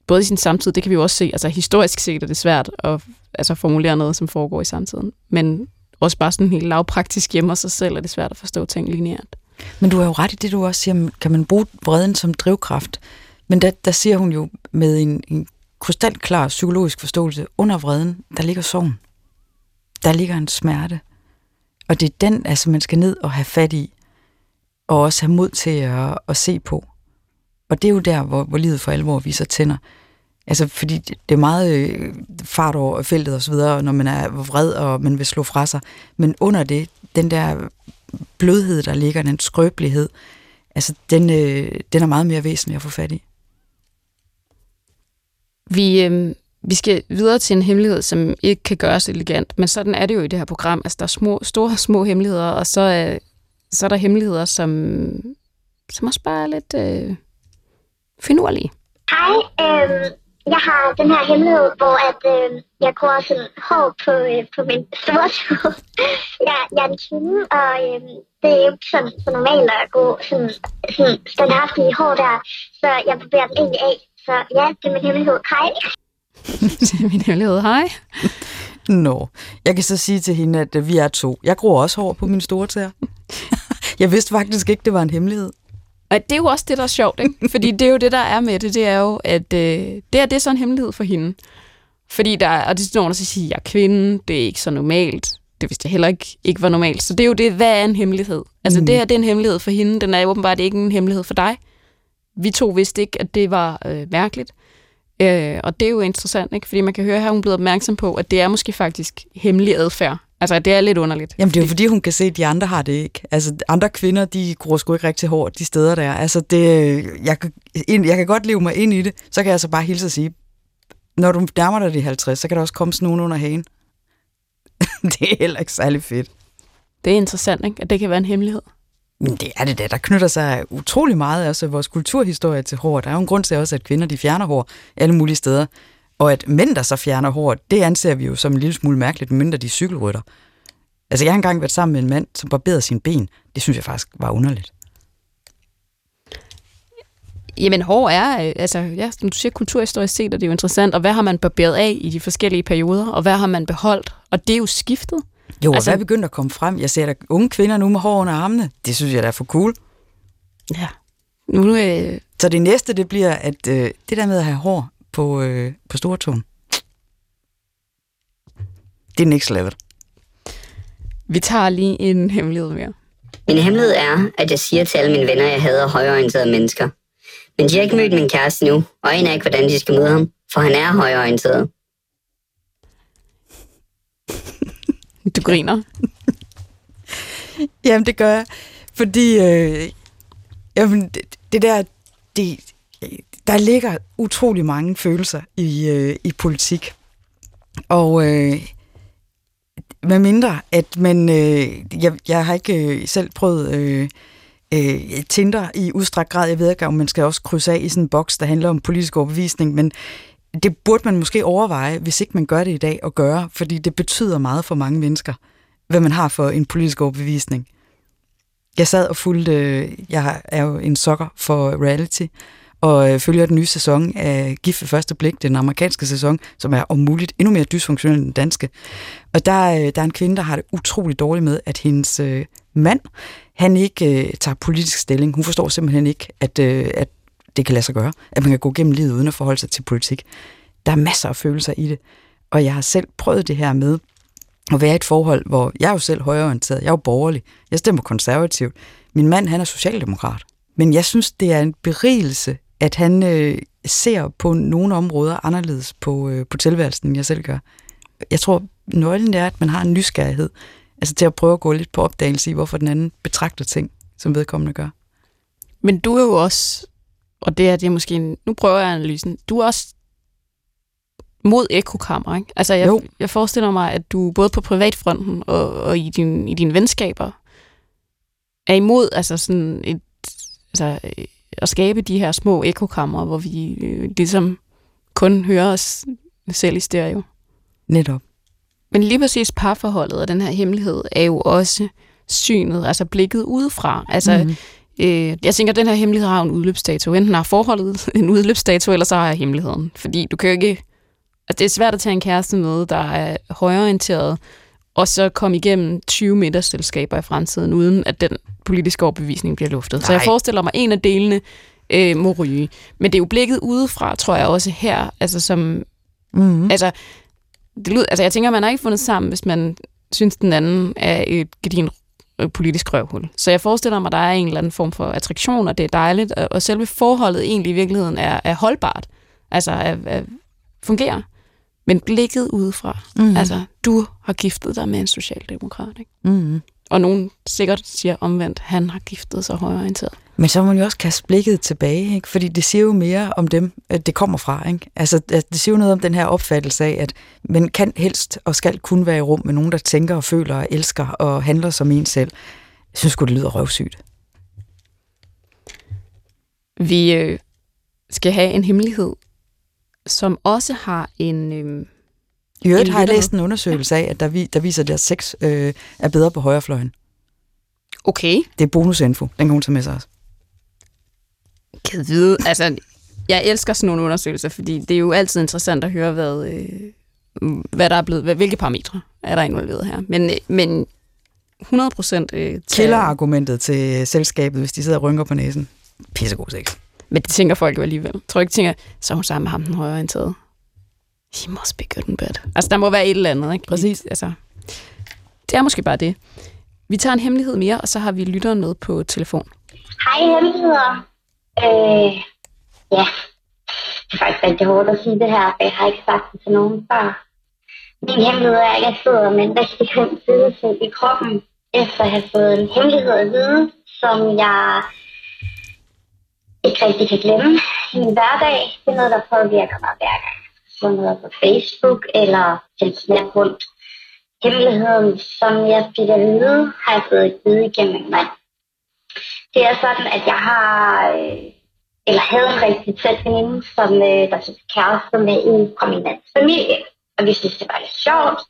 Både i sin samtid, det kan vi jo også se. Altså, historisk set er det svært at altså, formulere noget, som foregår i samtiden. Men også bare sådan helt lavpraktisk hjemme af sig selv, er det svært at forstå ting lineært. Men du har jo ret i det, du også siger, kan man bruge vreden som drivkraft? Men der, der siger hun jo med en, en krystalklar psykologisk forståelse, under vreden, der ligger sorgen. Der ligger en smerte. Og det er den, altså man skal ned og have fat i, og også have mod til at, at se på. Og det er jo der, hvor, hvor livet for alvor viser tænder. Altså, fordi det er meget øh, fart over feltet og så videre, når man er vred, og man vil slå fra sig. Men under det, den der blødhed, der ligger, den skrøbelighed, altså, den, øh, den er meget mere væsentlig at få fat i. Vi, øh, vi skal videre til en hemmelighed, som ikke kan gøres elegant, men sådan er det jo i det her program. Altså, der er små, store, små hemmeligheder, og så er, så er der hemmeligheder, som, som også bare er lidt øh, finurlige. Hej, øhm, jeg har den her hemmelighed, hvor at, øhm, jeg gror sådan hår på, øh, på min (laughs) stortå. jeg, jeg er en kvinde, og øhm, det er jo ikke sådan så normalt at gå sådan, sådan standardlige hår der, så jeg barberer den egentlig af. Så ja, det er min hemmelighed. Hej. (laughs) Det er min hemmelighed. Hej. Nå, jeg kan så sige til hende, at øh, vi er to. Jeg gror også hår på mine store tæer. (laughs) Jeg vidste faktisk ikke, det var en hemmelighed. Og det er jo også det, der er sjovt, ikke? (laughs) Fordi det er jo det, der er med det, det er jo, at øh, det er det er så en hemmelighed for hende. Fordi der er, og det er nogen, der siger, jeg er kvinde, det er ikke så normalt. Det vidste jeg heller ikke, ikke var normalt. Så det er jo det, hvad er en hemmelighed? Altså mm. det her, det er en hemmelighed for hende, den er åbenbart ikke en hemmelighed for dig. Vi to vidste ikke, at det var øh, mærkeligt. Øh, og det er jo interessant, ikke? Fordi man kan høre, at hun blevet opmærksom på, at det er måske faktisk hemmelig adfærd. Altså, det er lidt underligt. Jamen, det er jo fordi, hun kan se, at de andre har det ikke. Altså, andre kvinder, de gror sgu ikke rigtig hårdt de steder der. Altså, det, jeg, kan, jeg kan godt leve mig ind i det. Så kan jeg så bare hilse at sige, når du nærmer dig de 50, så kan der også komme sådan nogen under hagen. (laughs) det er heller ikke særlig fedt. Det er interessant, ikke? At det kan være en hemmelighed. Men det er det da. Der knytter sig utrolig meget også vores kulturhistorie til hår. Der er jo en grund til også, at kvinder de fjerner hår alle mulige steder. Og at mænd, der så fjerner hår, det anser vi jo som en lille smule mærkeligt, mindre de cykelrytter. Altså, jeg har engang været sammen med en mand, som barberede sine ben. Det synes jeg faktisk var underligt. Jamen, hår er, øh, altså, ja, som du siger, kulturhistorisk set, og det er jo interessant. Og hvad har man barberet af i de forskellige perioder, og hvad har man beholdt? Og det er jo skiftet. Jo, altså, hvad er begyndt at komme frem? Jeg ser der unge kvinder nu med hår under armene. Det synes jeg, der er for cool. Ja. Nu, øh... Så det næste, det bliver, at øh, det der med at have hår på, øh, på stortåen, det er next level. Vi tager lige en hemmelighed mere. Min hemmelighed er, at jeg siger til alle mine venner, at jeg hader højorienterede mennesker. Men de har ikke mødt min kæreste nu, og en er ikke, hvordan de skal møde ham, for han er højorienteret. (laughs) Du griner. (laughs) jamen, det gør jeg. Fordi øh, jamen, det, det der, det, der ligger utrolig mange følelser i, øh, i politik. Og øh, med mindre, at man... Øh, jeg, jeg har ikke øh, selv prøvet øh, øh, Tinder i udstrakt grad. Jeg ved ikke, om man skal også krydse af i sådan en boks, der handler om politisk overbevisning, men det burde man måske overveje, hvis ikke man gør det i dag, at gøre, fordi det betyder meget for mange mennesker, hvad man har for en politisk overbevisning. Jeg sad og fulgte, øh, jeg er jo en sokker for reality, og øh, følger den nye sæson af Gift ved første blik, den amerikanske sæson, som er om muligt endnu mere dysfunktionel end den danske. Og der, øh, der er en kvinde, der har det utroligt dårligt med, at hendes øh, mand, han ikke øh, tager politisk stilling. Hun forstår simpelthen ikke, at, øh, at det kan lade sig gøre, at man kan gå gennem livet uden at forholde sig til politik. Der er masser af følelser i det, og jeg har selv prøvet det her med at være i et forhold, hvor jeg er jo selv højreorienteret, jeg er jo borgerlig, jeg stemmer konservativt. Min mand, han er socialdemokrat. Men jeg synes, det er en berigelse, at han øh, ser på nogle områder anderledes på, øh, på tilværelsen, end jeg selv gør. Jeg tror, nøglen er, at man har en nysgerrighed, altså til at prøve at gå lidt på opdagelse i, hvorfor den anden betragter ting, som vedkommende gør. Men du er jo også, og det er, det måske, en, nu prøver jeg analysen, du er også mod ekokammer, ikke? Altså, jeg, jo. jeg forestiller mig, at du både på privatfronten og, og i, din, i dine venskaber er imod altså sådan et, altså, at skabe de her små ekokammer, hvor vi øh, ligesom kun hører os selv i stereo. Netop. Men lige præcis parforholdet og den her hemmelighed er jo også synet, altså blikket udefra. Altså, mm-hmm. øh, jeg tænker, at den her hemmelighed har en udløbsdato. Enten har forholdet (laughs) en udløbsdato, eller så har jeg hemmeligheden. Fordi du kan jo ikke... Altså, det er svært at tage en kæreste med, der er højorienteret, og så komme igennem 20 middagsselskaber i fremtiden, uden at den politiske overbevisning bliver luftet. Nej. Så jeg forestiller mig, at en af delene øh, må ryge. Men det er jo blikket udefra, tror jeg også her, altså som... Mm-hmm. Altså, det lyder, altså jeg tænker, man har ikke fundet sammen, hvis man synes, den anden er et gedin politisk røvhul. Så jeg forestiller mig, at der er en eller anden form for attraktion, og det er dejligt, og selve forholdet egentlig i virkeligheden er, er holdbart. Altså, er, er, fungerer. Men blikket udefra, mm. altså, du har giftet dig med en socialdemokrat, ikke? Mm. Og nogen sikkert siger omvendt, han har giftet sig højorienteret. Men så må man jo også kaste blikket tilbage, ikke? fordi det siger jo mere om dem, at det kommer fra. Ikke? Altså, det siger jo noget om den her opfattelse af, at man kan helst og skal kun være i rum med nogen, der tænker og føler og elsker og handler som en selv. Jeg synes det lyder røvsygt. Vi øh, skal have en hemmelighed, som også har en... Øh, I øvrigt har jeg læst en undersøgelse af, at der, vi, der viser, at sex øh, er bedre på højrefløjen. Okay. Det er bonusinfo. Den kan hun tage med sig også. Kan vide. Altså, jeg elsker sådan nogle undersøgelser, fordi det er jo altid interessant at høre, hvad, øh, hvad der er blevet, hvilke parametre er der involveret her. Men, men 100 procent øh, tage... Killerargumentet til selskabet, hvis de sidder og rynker på næsen. Pissegod sex. Men det tænker folk jo alligevel. Jeg tror ikke, tænker, så er hun sammen med ham, den højreorienterede. He must be good in bed. Altså, der må være et eller andet, ikke? Præcis. Altså, det er måske bare det. Vi tager en hemmelighed mere, og så har vi lytteren med på telefon. Hej, hemmeligheder. Øh, ja, det er faktisk rigtig hårdt at sige det her, for jeg har ikke sagt det til nogen før. Min hemmelighed er, at jeg sidder med en rigtig grim følelse i kroppen, efter at have fået en hemmelighed at vide, som jeg ikke rigtig kan glemme min hverdag. Det er noget, der påvirker mig hver gang. Så noget på Facebook eller til snap rundt. Hemmeligheden, som jeg fik at vide, har jeg fået at vide igennem en mand. Det er sådan, at jeg har, øh, eller havde en rigtig tæt veninde, som øh, der så kæreste med en fra min mands familie. Og vi synes, det var lidt sjovt.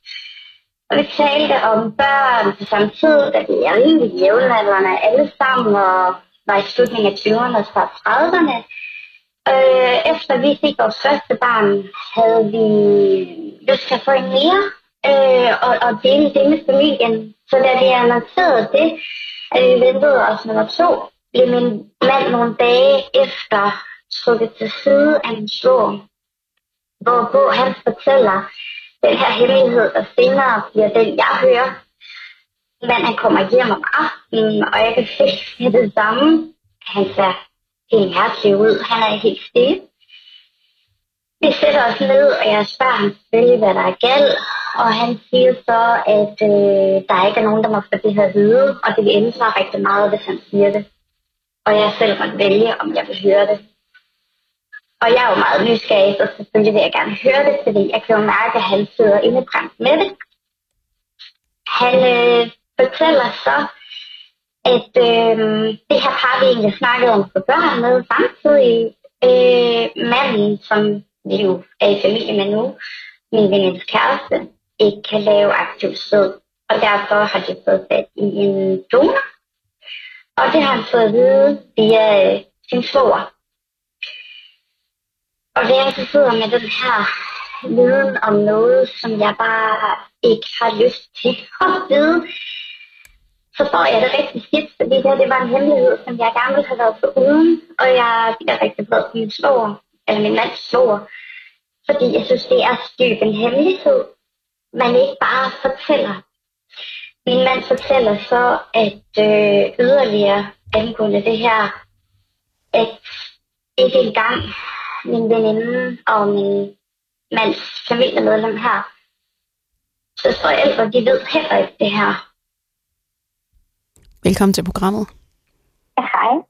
Og vi talte om børn på samme tid, da vi er rimelig jævnaldrende alle sammen, og var i slutningen af 20'erne og start 30'erne. Øh, efter vi fik vores første barn, havde vi lyst til at få en mere, øh, og, og dele det med familien. Så da vi annoncerede det, at vi ventede os nummer to, blev min mand nogle dage efter trukket til side af en slår, hvorpå han fortæller den her hemmelighed, og senere bliver den, jeg hører. Men han kommer hjem om aftenen, og jeg kan se med det samme. Han ser helt mærkelig ud. Han er helt stille. Vi sætter os ned, og jeg spørger ham selvfølgelig, hvad der er galt. Og han siger så, at øh, der ikke er nogen, der må få det her vide, og det vil ændre rigtig meget, hvis han siger det. Og jeg selv måtte vælge, om jeg vil høre det. Og jeg er jo meget nysgerrig, så selvfølgelig vil jeg gerne høre det, fordi jeg kan jo mærke, at han sidder indebrændt med det. Han øh, fortæller så, at øh, det her par, vi egentlig snakkede om for børn med samtidig, øh, manden, som vi jo er i familie med nu, min venindes kæreste, ikke kan lave aktiv sød. Og derfor har de fået fat i en donor. Og det har han fået at vide via øh, sin svoger. Og da jeg så sidder med den her viden om noget, som jeg bare ikke har lyst til at vide, så jeg det rigtig skidt, fordi det, her, det var en hemmelighed, som jeg gerne ville have været uden, og jeg bliver rigtig glad på min slår, eller min mands slår, fordi jeg synes, det er styrt en hemmelighed, man ikke bare fortæller. Min mand fortæller så, at øh, yderligere angående det her, at ikke engang min veninde og min mands familiemedlem her, så forældre, de ved heller ikke det her. Velkommen til programmet. Ja, hej.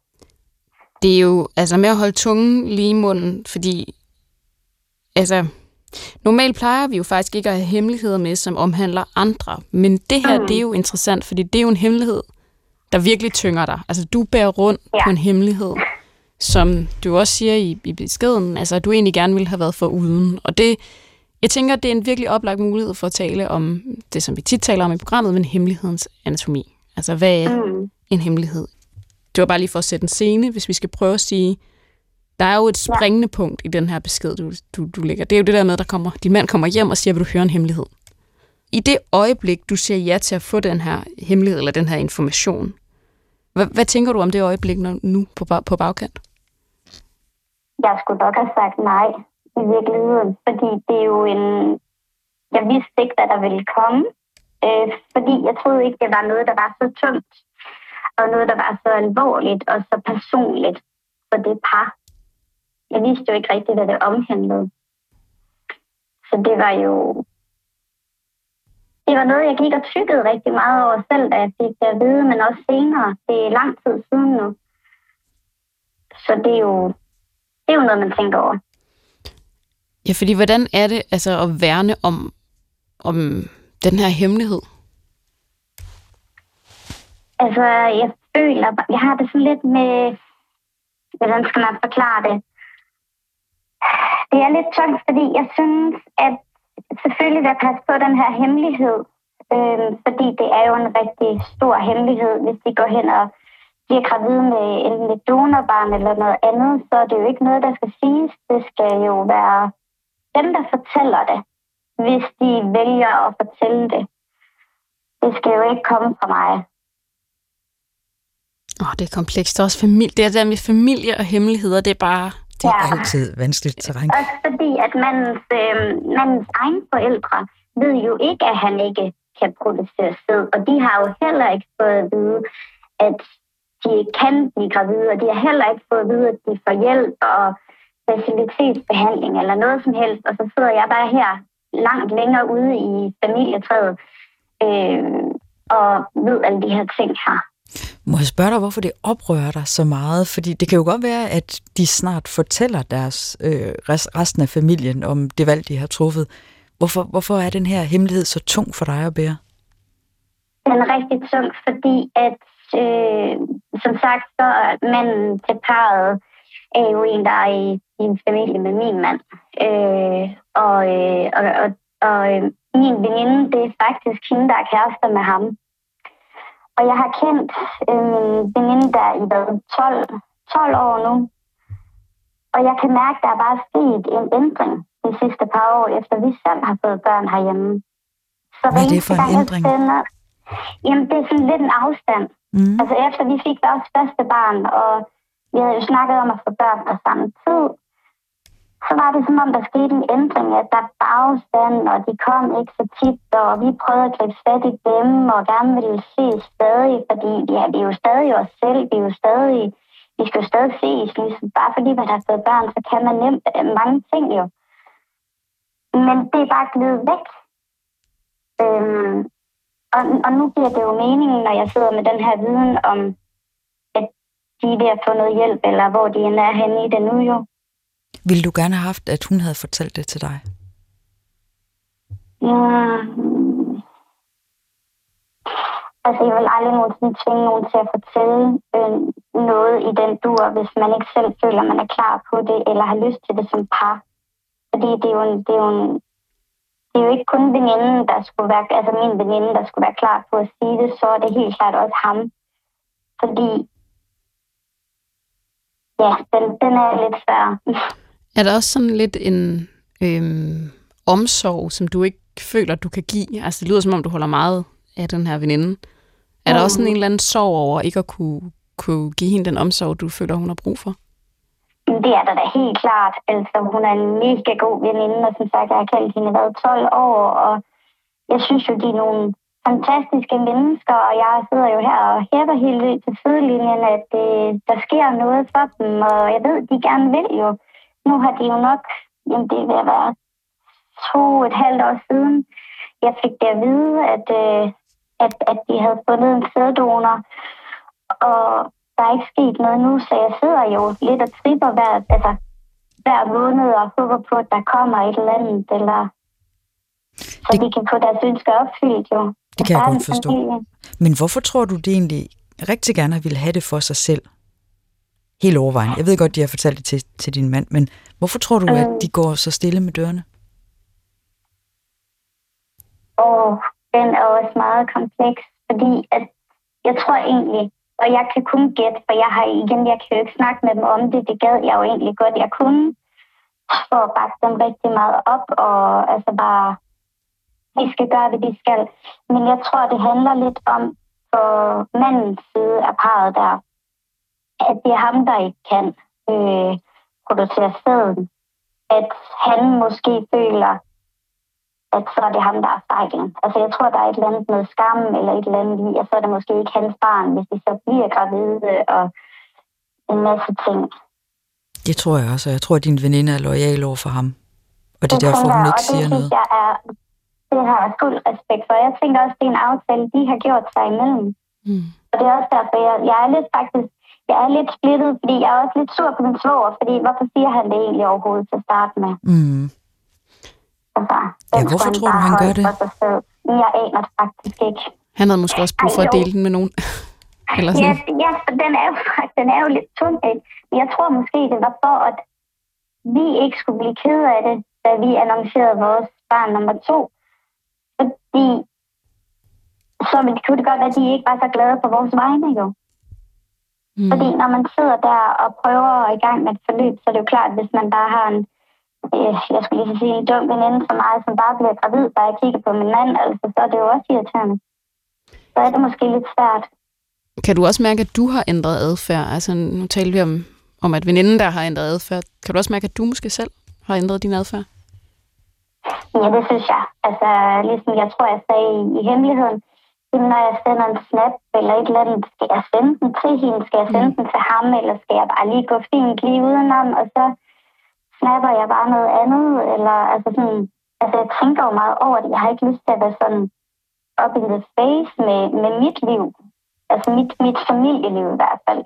Det er jo altså med at holde tungen lige i munden, fordi altså, normalt plejer vi jo faktisk ikke at have hemmeligheder med, som omhandler andre. Men det her, mm. det er jo interessant, fordi det er jo en hemmelighed, der virkelig tynger dig. Altså, du bærer rundt ja. på en hemmelighed, som du også siger i, i beskeden, altså, at du egentlig gerne ville have været for uden. Og det, jeg tænker, det er en virkelig oplagt mulighed for at tale om det, som vi tit taler om i programmet, men hemmelighedens anatomi. Altså, hvad er mm. en hemmelighed? Det var bare lige for at sætte en scene, hvis vi skal prøve at sige, der er jo et springende ja. punkt i den her besked, du, du, du lægger. Det er jo det der med, at der kommer, din mand kommer hjem og siger, vil du høre en hemmelighed? I det øjeblik, du siger ja til at få den her hemmelighed, eller den her information, hvad, hvad tænker du om det øjeblik når, nu på, på bagkant? Jeg skulle nok have sagt nej i virkeligheden, fordi det er jo en... Jeg vidste ikke, hvad der ville komme, øh, fordi jeg troede ikke, det var noget, der var så tungt, og noget, der var så alvorligt og så personligt for det par. Jeg vidste jo ikke rigtigt, hvad det omhandlede. Så det var jo... Det var noget, jeg gik og tykkede rigtig meget over selv, da jeg fik det at vide, men også senere. Det er lang tid siden nu. Så det er jo, det er jo noget, man tænker over. Ja, fordi hvordan er det altså at værne om, om den her hemmelighed? Altså, jeg føler, jeg har det sådan lidt med, hvordan skal man forklare det? Det er lidt tungt, fordi jeg synes, at selvfølgelig vil jeg passe på den her hemmelighed, øh, fordi det er jo en rigtig stor hemmelighed, hvis de går hen og bliver gravid med enten et donorbarn eller noget andet, så er det jo ikke noget, der skal siges. Det skal jo være dem, der fortæller det, hvis de vælger at fortælle det. Det skal jo ikke komme fra mig. Åh, oh, det er komplekst. Det er også familie. Det er der med familie og hemmeligheder, det er bare... Det er Ja. altid vanskeligt terræn. Også fordi, at mandens, øh, mandens egen forældre ved jo ikke, at han ikke kan producere sæd. Og de har jo heller ikke fået at vide, at de ikke kan blive gravide. Og de har heller ikke fået at vide, at de får hjælp og facilitetsbehandling eller noget som helst. Og så sidder jeg bare her langt længere ude i familietræet øh, og ved alle de her ting her. Må jeg spørge dig, hvorfor det oprører dig så meget? Fordi det kan jo godt være, at de snart fortæller deres øh, rest- resten af familien om det valg, de har truffet. Hvorfor, hvorfor er den her hemmelighed så tung for dig at bære? Den er rigtig tung, fordi at, øh, som sagt, så er manden til parret er jo en, der er i, i en familie med min mand. Øh, og, øh, og, og, og øh, min veninde, det er faktisk hende, der er kærester med ham. Og jeg har kendt øh, min veninde der i hvad, 12, 12 år nu. Og jeg kan mærke, at der er bare sket en ændring de sidste par år, efter vi selv har fået børn herhjemme. Så Hvad er det for en ændring? sender- Jamen, det er sådan lidt en afstand. Mm. Altså efter vi fik vores første barn, og vi havde jo snakket om at få børn på samme tid, så var det som om, der skete en ændring, at der var afstand, og de kom ikke så tit, og vi prøvede at gribe fat i dem, og gerne ville se stadig, fordi ja, vi er jo stadig os selv, vi er jo stadig, vi skal jo stadig ses, ligesom bare fordi man har fået børn, så kan man nemt øh, mange ting jo. Men det er bare glidet væk. Øhm, og, og nu giver det jo mening, når jeg sidder med den her viden om, er ved at få noget hjælp, eller hvor de end er henne i det nu jo. Ville du gerne have haft, at hun havde fortalt det til dig? Mm. Altså, jeg vil aldrig nogensinde tvinge nogen til at fortælle øh, noget i den dur, hvis man ikke selv føler, man er klar på det, eller har lyst til det som par. Fordi det er jo, en, det er jo, en, det er jo ikke kun veninden, der skulle være, altså min veninde, der skulle være klar på at sige det, så er det helt klart også ham. Fordi, ja, den, den er lidt svær. Er der også sådan lidt en øhm, omsorg, som du ikke føler, du kan give? Altså, det lyder som om, du holder meget af den her veninde. Er der også sådan en eller anden sorg over ikke at kunne, kunne give hende den omsorg, du føler, hun har brug for? Det er der da helt klart. Altså, hun er en mega god veninde, og som sagt, jeg har kendt hende hvad, 12 år, og jeg synes jo, de er nogle fantastiske mennesker, og jeg sidder jo her og hæver helt ud til sidelinjen, at det, der sker noget for dem, og jeg ved, de gerne vil jo. Nu har de jo nok, jamen det at være to et halvt år siden, jeg fik det at vide, at, øh, at, at de havde fundet en sæddonor, og der er ikke sket noget nu, så jeg sidder jo lidt og tripper hver, altså, hver måned og håber på, at der kommer et eller andet, eller så Det- de kan få deres ønsker opfyldt jo. Det kan jeg godt forstå. Men hvorfor tror du, det egentlig rigtig gerne ville have det for sig selv? Helt overvejende. Jeg ved godt, de har fortalt det til, til din mand, men hvorfor tror du, at Øh. de går så stille med dørene? Og den er også meget kompleks, fordi at jeg tror egentlig, og jeg kan kun gætte, for jeg har igen, jeg kan jo ikke snakke med dem om det, det gad jeg jo egentlig godt, jeg kunne, for at bakke dem rigtig meget op, og altså bare, de skal gøre det, de skal. Men jeg tror, det handler lidt om, på mandens side af parret der, at det er ham, der ikke kan øh, producere sæden. At han måske føler, at så er det ham, der er fejlen. Altså jeg tror, der er et eller andet med skam, eller et eller andet i, og så er det måske ikke hans barn, hvis de så bliver gravide, og en masse ting. Det tror jeg også, og jeg tror, at din veninde er lojal over for ham. Og det er derfor, hun ikke siger det noget. jeg er, det har jeg fuld respekt for. Jeg tænker også, det er en aftale, de har gjort sig imellem. Mm. Og det er også derfor, jeg, jeg er lidt faktisk, jeg er lidt splittet, fordi jeg er også lidt sur på min svoger, fordi hvorfor siger han det egentlig overhovedet til at starte med? Mm. Altså, Ja, hvorfor tror du, han gør det? Jeg aner det faktisk ikke. Han havde måske også brug for at Ej, dele den med nogen. (laughs) Eller Ja, sådan. ja, for den er jo (laughs) den er jo lidt tung, ikke? Men jeg tror måske, det var for, at vi ikke skulle blive ked af det, da vi annoncerede vores barn nummer to. Fordi så ville- kunne det godt være, at de ikke var så glade på vores vegne, jo. Mm. Fordi når man sidder der og prøver at i gang med et forløb, så er det jo klart, hvis man bare har en, øh, jeg skulle lige sige, en dum veninde for mig, som bare bliver gravid, bare jeg kigger på min mand, altså, så er det jo også irriterende. så er det måske lidt svært. Kan du også mærke, at du har ændret adfærd? Altså, nu taler vi om, om at veninden der har ændret adfærd. Kan du også mærke, at du måske selv har ændret din adfærd? Ja, det synes jeg. Altså, ligesom jeg tror, jeg sagde i, i hemmeligheden, når jeg sender en snap eller et eller andet, skal jeg sende den til hende, skal jeg sende den til ham, eller skal jeg bare lige gå fint lige udenom, og så snapper jeg bare noget andet, eller altså sådan, altså jeg tænker jo meget over det. Jeg har ikke lyst til at være sådan up in the face med, med mit liv. Altså mit, mit familieliv i hvert fald.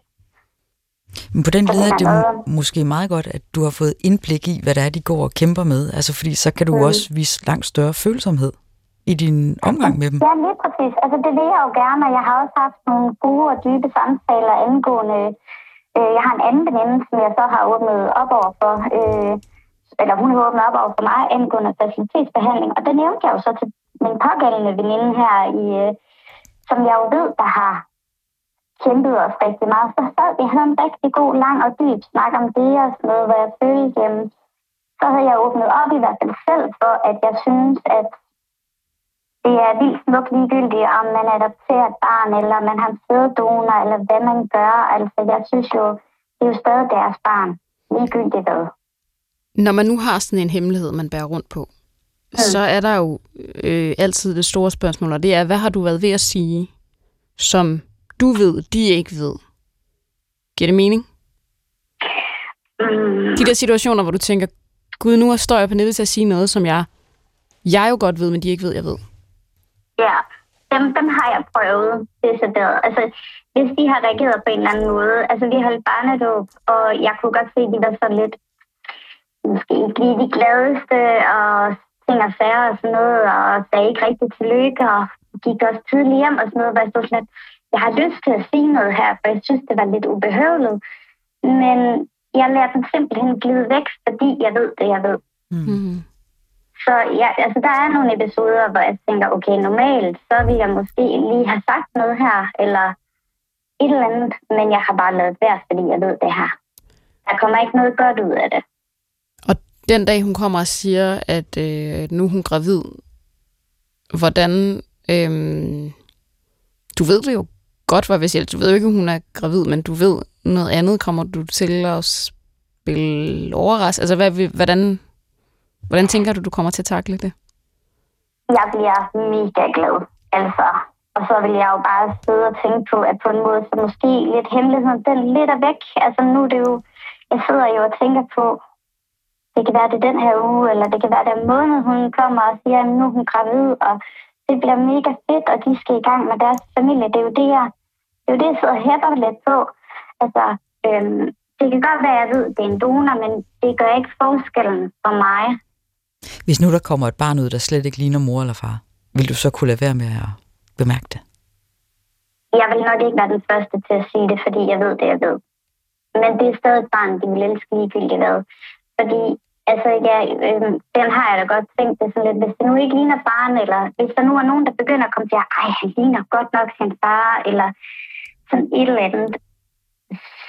Men på den led er det noget- måske meget godt, at du har fået indblik i, hvad det er, de går og kæmper med. Altså, fordi så kan du Mm. også vise langt større følsomhed i din omgang med dem. Ja, lige præcis. Altså det vil jeg jo gerne, og jeg har også haft nogle gode og dybe samtaler angående... Øh, jeg har en anden veninde, som jeg så har åbnet op over for, øh, eller hun har åbnet op over for mig angående facilitetsbehandling, og det nævnte jeg jo så til min pågældende veninde her, i, øh, som jeg jo ved, der har kæmpet os rigtig meget. Så sad vi havde en rigtig god, lang og dyb snak om det og sådan noget, hvor jeg følte, jamen, så havde jeg åbnet op i hvert fald selv for, at jeg synes, at det er vildt smukt ligegyldigt, om man adopterer et barn, eller man har sæddonor, eller hvad man gør. Altså, jeg synes jo, det er jo stadig deres barn. Ligegyldigt hvad. Når man nu har sådan en hemmelighed, man bærer rundt på, mm. så er der jo øh, altid det store spørgsmål, og det er, hvad har du været ved at sige, som du ved, de ikke ved? Giver det mening? Mm. De der situationer, hvor du tænker, gud, nu står jeg på nettet til at sige noget, som jeg, jeg jo godt ved, men de ikke ved, jeg ved. Ja, dem, dem har jeg prøvet decideret. Altså, hvis de har reageret på en eller anden måde. Altså, vi holdt barnedåb, og jeg kunne godt se, at de var sådan lidt, måske ikke lige de gladeste, og ting og sager og sådan noget, og sagde ikke rigtig tillykke, og gik også tidligt hjem og sådan noget, hvor jeg stod sådan lidt, jeg har lyst til at sige noget her, for jeg synes, det var lidt ubehøveligt. Men jeg lader dem simpelthen glide væk, fordi jeg ved det, jeg ved. Mm. Så ja, altså, der er nogle episoder, hvor jeg tænker, okay, normalt, så vil jeg måske lige have sagt noget her, eller et eller andet, men jeg har bare lavet være, fordi jeg ved det her. Der kommer ikke noget godt ud af det. Og den dag, hun kommer og siger, at øh, nu er hun gravid, hvordan... Øh, du ved det jo godt, var, hvis jeg, du ved jo ikke, hun er gravid, men du ved noget andet. Kommer du til at spille overras? Altså, hvad, hvordan, hvordan tænker du, du kommer til at takle det? Jeg bliver mega glad, altså. Og så vil jeg jo bare sidde og tænke på, at på en måde, så måske lidt hemmeligheden, den lidt er væk. Altså nu er det jo, jeg sidder jo og tænker på, det kan være det er den her uge, eller det kan være den måned, hun kommer og siger, at nu er hun gravid, og det bliver mega fedt, og de skal i gang med deres familie. Det er jo det, jeg, det er jo det, jeg sidder og hæpper lidt på. Altså, øhm, det kan godt være, at jeg ved, at det er en donor, men det gør ikke forskellen for mig. Hvis nu der kommer et barn ud, der slet ikke ligner mor eller far, vil du så kunne lade være med at bemærke det? Jeg vil nok ikke være den første til at sige det, fordi jeg ved det, jeg ved. Men det er stadig et barn, de vil elske ligegyldigt hvad. Fordi, altså, ja, øh, den har jeg da godt tænkt det sådan lidt. Hvis det nu ikke ligner faren, eller hvis der nu er nogen, der begynder at komme til, ej, han ligner godt nok sin far, eller sådan et eller andet,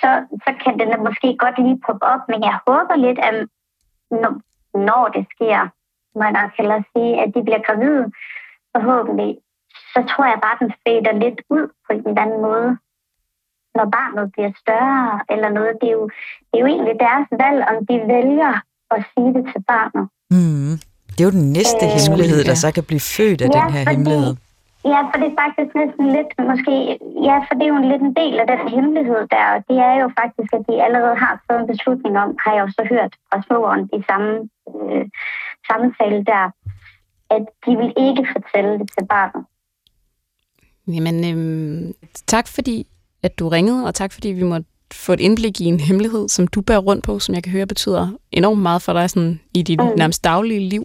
så, så kan den måske godt lige poppe op. Men jeg håber lidt, at når, når det sker, må jeg nok hellere sige, at de bliver gravide, forhåbentlig, så tror jeg bare, at den fader lidt ud på en eller anden måde. Når barnet bliver større eller noget. Det er jo, det er jo egentlig deres valg, om de vælger at sige det til barnet. Mm. Det er jo den næste Øh, hemmelighed, der ja. så kan blive født af den her fordi, hemmelighed. Ja, for det er faktisk næsten lidt, måske, ja, for det er jo en lidt en del af den hemmelighed der, og det er jo faktisk, at de allerede har fået en beslutning om, har jeg jo så hørt fra smååren i samme øh, samtale der, at de vil ikke fortælle det til barnet. Jamen, øhm, tak fordi, at du ringede, og tak fordi vi måtte få et indblik i en hemmelighed, som du bærer rundt på, som jeg kan høre betyder enormt meget for dig sådan, i dit Mm. nærmest daglige liv.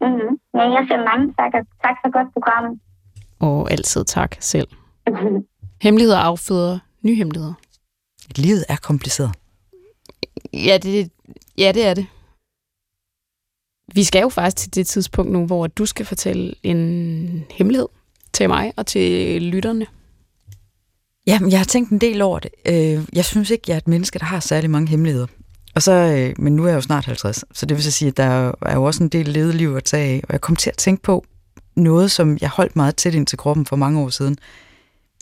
Mm-hmm. Ja, jeg siger mange tak, og tak for godt program. Og altid tak selv. Hemmeligheder afføder nye hemmeligheder. Livet er kompliceret. Ja, det, ja, det er det. Vi skal jo faktisk til det tidspunkt nu, hvor du skal fortælle en hemmelighed til mig og til lytterne. Jamen, jeg har tænkt en del over det. Øh, Jeg synes ikke, jeg er et menneske, der har særlig mange hemmeligheder. Og så, øh, men nu er jeg jo snart 50, så det vil så sige, at der er jo også en del levet liv at tage af. Og jeg kom til at tænke på, noget, som jeg holdt meget tæt ind til kroppen for mange år siden.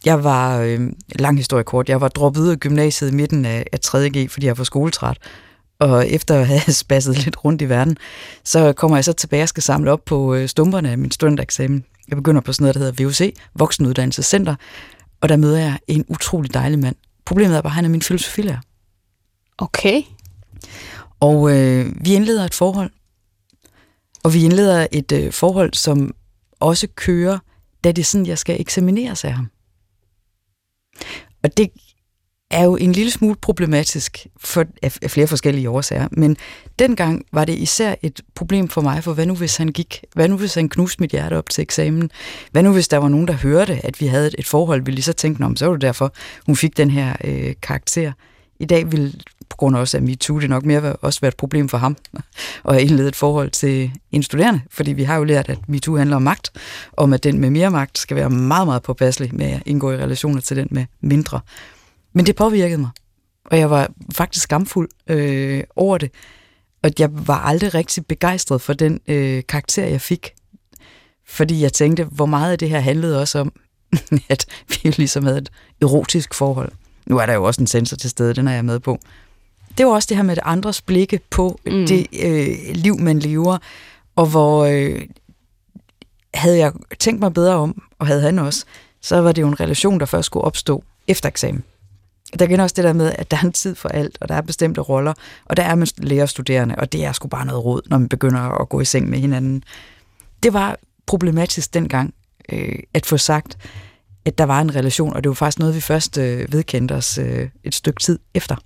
Jeg var, øh, lang historie kort, jeg var droppet ud af gymnasiet i midten af, af 3.G, fordi jeg var skoletræt. Og efter at have (laughs) spasset lidt rundt i verden, så kommer jeg så tilbage og skal samle op på øh, stumperne af min studentereksamen. Jeg begynder på sådan noget, der hedder VUC, Voksenuddannelsescenter, og der møder jeg en utrolig dejlig mand. Problemet er bare, at han er min filosofilærer. Okay. Og øh, vi indleder et forhold. Og vi indleder et øh, forhold, som også kører, da det er sådan, jeg skal eksamineres af ham. Og det er jo en lille smule problematisk for, af, flere forskellige årsager, men dengang var det især et problem for mig, for hvad nu hvis han gik, hvad nu hvis han knuste mit hjerte op til eksamen, hvad nu hvis der var nogen, der hørte, at vi havde et forhold, ville lige så tænke, om så var det derfor, hun fik den her øh, karakter. I dag vil på grund af også af MeToo, det nok mere også været et problem for ham (laughs) at indlede et forhold til en studerende, fordi vi har jo lært, at MeToo handler om magt, om at den med mere magt skal være meget, meget påpasselig med at indgå i relationer til den med mindre. Men det påvirkede mig, og jeg var faktisk skamfuld øh, over det, og jeg var aldrig rigtig begejstret for den øh, karakter, jeg fik, fordi jeg tænkte, hvor meget af det her handlede også om, (laughs) at vi ligesom havde et erotisk forhold. Nu er der jo også en sensor til stede, den er jeg med på det var også det her med det andres blikke på mm. det øh, liv, man lever, og hvor øh, havde jeg tænkt mig bedre om, og havde han også, så var det jo en relation, der først skulle opstå efter eksamen. Der er også det der med, at der er en tid for alt, og der er bestemte roller, og der er man lærerstuderende, og det er sgu bare noget råd, når man begynder at gå i seng med hinanden. Det var problematisk dengang, øh, at få sagt, at der var en relation, og det var faktisk noget, vi først øh, vedkendte os øh, et stykke tid efter.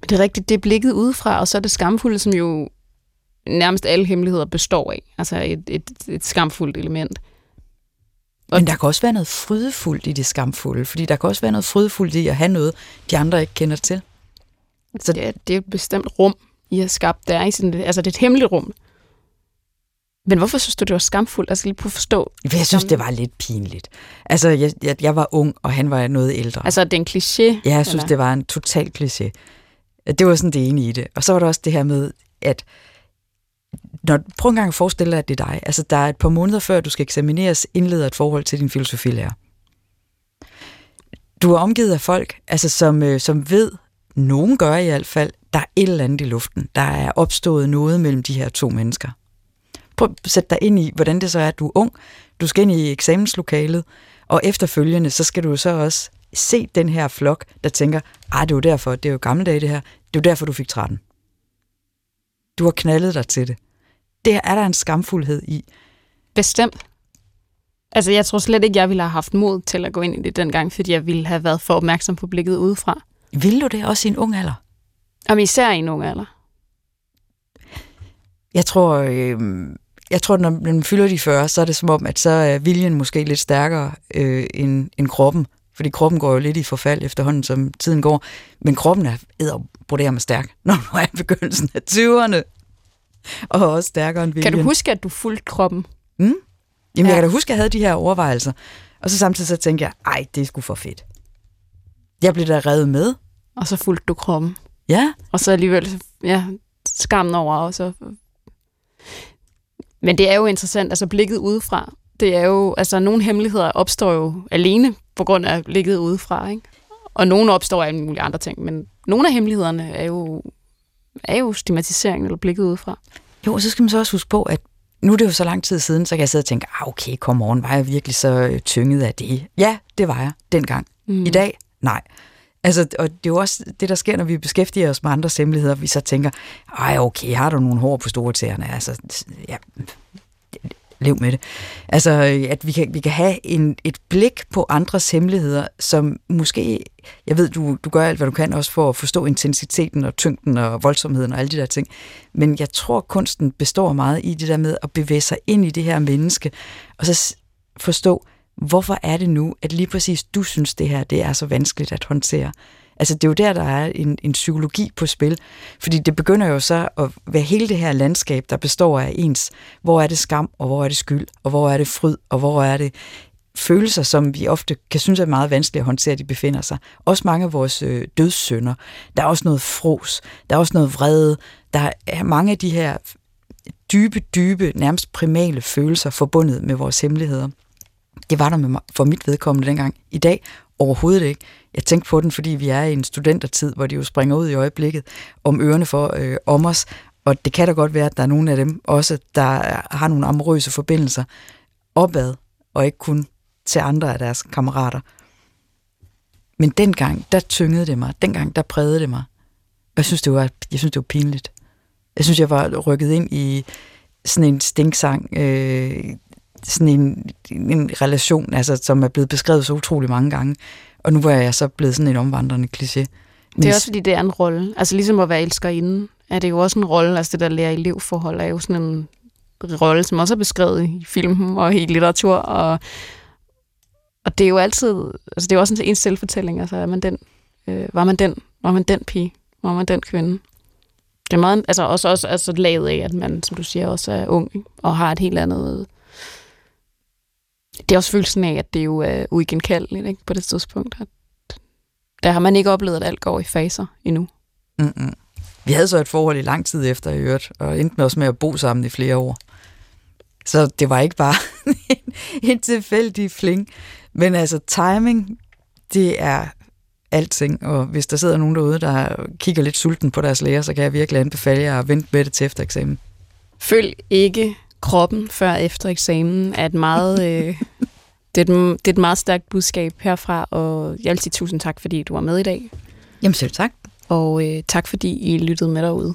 Men det er rigtigt, det er blikket udefra, og så er det skamfulde, som jo nærmest alle hemmeligheder består af. Altså et, et, et skamfuldt element. Og Men der kan også være noget frydefuldt i det skamfulde, fordi der kan også være noget frydefuldt i at have noget, de andre ikke kender til. Så ja, det er et bestemt rum, I har skabt. Der er i sådan, altså det er et hemmeligt rum. Men hvorfor synes du, det var skamfuldt? Altså lige på at forstå. Jeg synes, det var lidt pinligt. Altså, jeg, jeg, jeg var ung, og han var noget ældre. Altså, det er en kliché? Ja, jeg synes, eller? det var en total kliché. Det var sådan det ene i det. Og så var der også det her med, at når, prøv engang at forestille dig, at det er dig. Altså, der er et par måneder før, du skal eksamineres, indleder et forhold til din filosofilærer. Du er omgivet af folk, altså, som, øh, som ved, nogen gør i hvert fald, der er et eller andet i luften. Der er opstået noget mellem de her to mennesker. Prøv at sætte dig ind i, hvordan det så er, at du er ung. Du skal ind i eksamenslokalet, og efterfølgende, så skal du så også se den her flok, der tænker, ah, det er jo derfor, det er jo gamle dage det her, det er jo derfor, du fik 13. Du har knaldet dig til det. Det er der en skamfuldhed i. Bestemt. Altså, jeg tror slet ikke, jeg ville have haft mod til at gå ind i det dengang, fordi jeg ville have været for opmærksom på blikket udefra. Vil du det også i en ung alder? Om især i en ung alder. Jeg tror, øh, jeg tror, når man fylder de 40, så er det som om, at så er viljen måske lidt stærkere øh, end, end kroppen. Fordi kroppen går jo lidt i forfald efterhånden, som tiden går. Men kroppen er edderbroderer med stærk, (laughs) når du er i begyndelsen af 20'erne. Og også stærkere end viljen. Kan du huske, at du fulgte kroppen? Mm? Jamen, ja. jeg kan da huske, at jeg havde de her overvejelser. Og så samtidig så tænkte jeg, ej, det er sgu for fedt. Jeg blev da revet med. Og så fulgte du kroppen. Ja. Og så alligevel, ja, skammen over, og så... Men det er jo interessant, altså blikket udefra, det er jo, altså nogle hemmeligheder opstår jo alene på grund af blikket udefra, ikke? Og nogle opstår af mulige andre ting, men nogle af hemmelighederne er jo, er jo stigmatisering eller blikket udefra. Jo, og så skal man så også huske på, at nu er det jo så lang tid siden, så kan jeg sidde og tænke, ah, okay, kom on, var jeg virkelig så øh, tynget af det? Ja, det var jeg dengang. Mm. I dag, nej. Altså, og det er jo også det, der sker, når vi beskæftiger os med andre hemmeligheder, vi så tænker, ej, okay, har du nogle hår på store tæerne? Altså, ja, lev med det. Altså, øh, at vi kan, vi kan have en, et blik på andres hemmeligheder, som måske, jeg ved, du, du gør alt, hvad du kan også for at forstå intensiteten og tyngden og voldsomheden og alle de der ting, men jeg tror, kunsten består meget i det der med at bevæge sig ind i det her menneske, og så forstå, hvorfor er det nu, at lige præcis du synes, det her det er så vanskeligt at håndtere. Altså det er jo der, der er en, en psykologi på spil. Fordi det begynder jo så at være hele det her landskab, der består af ens, hvor er det skam, og hvor er det skyld, og hvor er det fryd, og hvor er det følelser, som vi ofte kan synes er meget vanskelige at håndtere, de befinder sig. Også mange af vores øh, dødssynder. Der er også noget fros, der er også noget vrede, der er mange af de her dybe, dybe, nærmest primale følelser forbundet med vores hemmeligheder. Det var der med mig, for mit vedkommende dengang. I dag overhovedet ikke. Jeg tænkte på den, fordi vi er i en studentertid, hvor de jo springer ud i øjeblikket om ørerne for øh, om os, og det kan da godt være, at der er nogle af dem også, der har nogle amorøse forbindelser opad, og ikke kun til andre af deres kammerater. Men dengang, der tyngede det mig. Dengang, der prægede det mig. Jeg synes, det var, jeg synes, det var pinligt. Jeg synes, jeg var rykket ind i sådan en stinksang, øh, sådan en, en relation, altså, som er blevet beskrevet så utrolig mange gange. Og nu var jeg så blevet sådan en omvandrende kliché. Det er også fordi, det er en rolle. Altså ligesom at være elskerinde, er det jo også en rolle. Altså det der lærer elevforhold er jo sådan en rolle, som også er beskrevet i filmen og i litteratur. Og, og det er jo altid, altså det er jo også en, en selvfortælling. Altså er man den, øh, var man den, var man den pige, var man den kvinde. Det er meget, altså også, også altså lavet af, at man, som du siger, også er ung ikke? og har et helt andet... Det er også følelsen af, at det jo er uigenkaldeligt ikke? på det tidspunkt. At der har man ikke oplevet, at alt går i faser endnu. Mm-mm. Vi havde så et forhold i lang tid efter, i øvrigt, og endte med os med at bo sammen i flere år. Så det var ikke bare (laughs) en tilfældig fling. Men altså, timing, det er alting, og hvis der sidder nogen derude, der kigger lidt sulten på deres lærer, så kan jeg virkelig anbefale jer at vente med det til efter eksamen. Følg ikke kroppen før efter eksamen er et meget, øh, (laughs) det, er et, det er et meget stærkt budskab herfra, og jeg vil sige tusind tak, fordi du var med i dag. Jamen selv tak. Og øh, tak, fordi I lyttede med derude.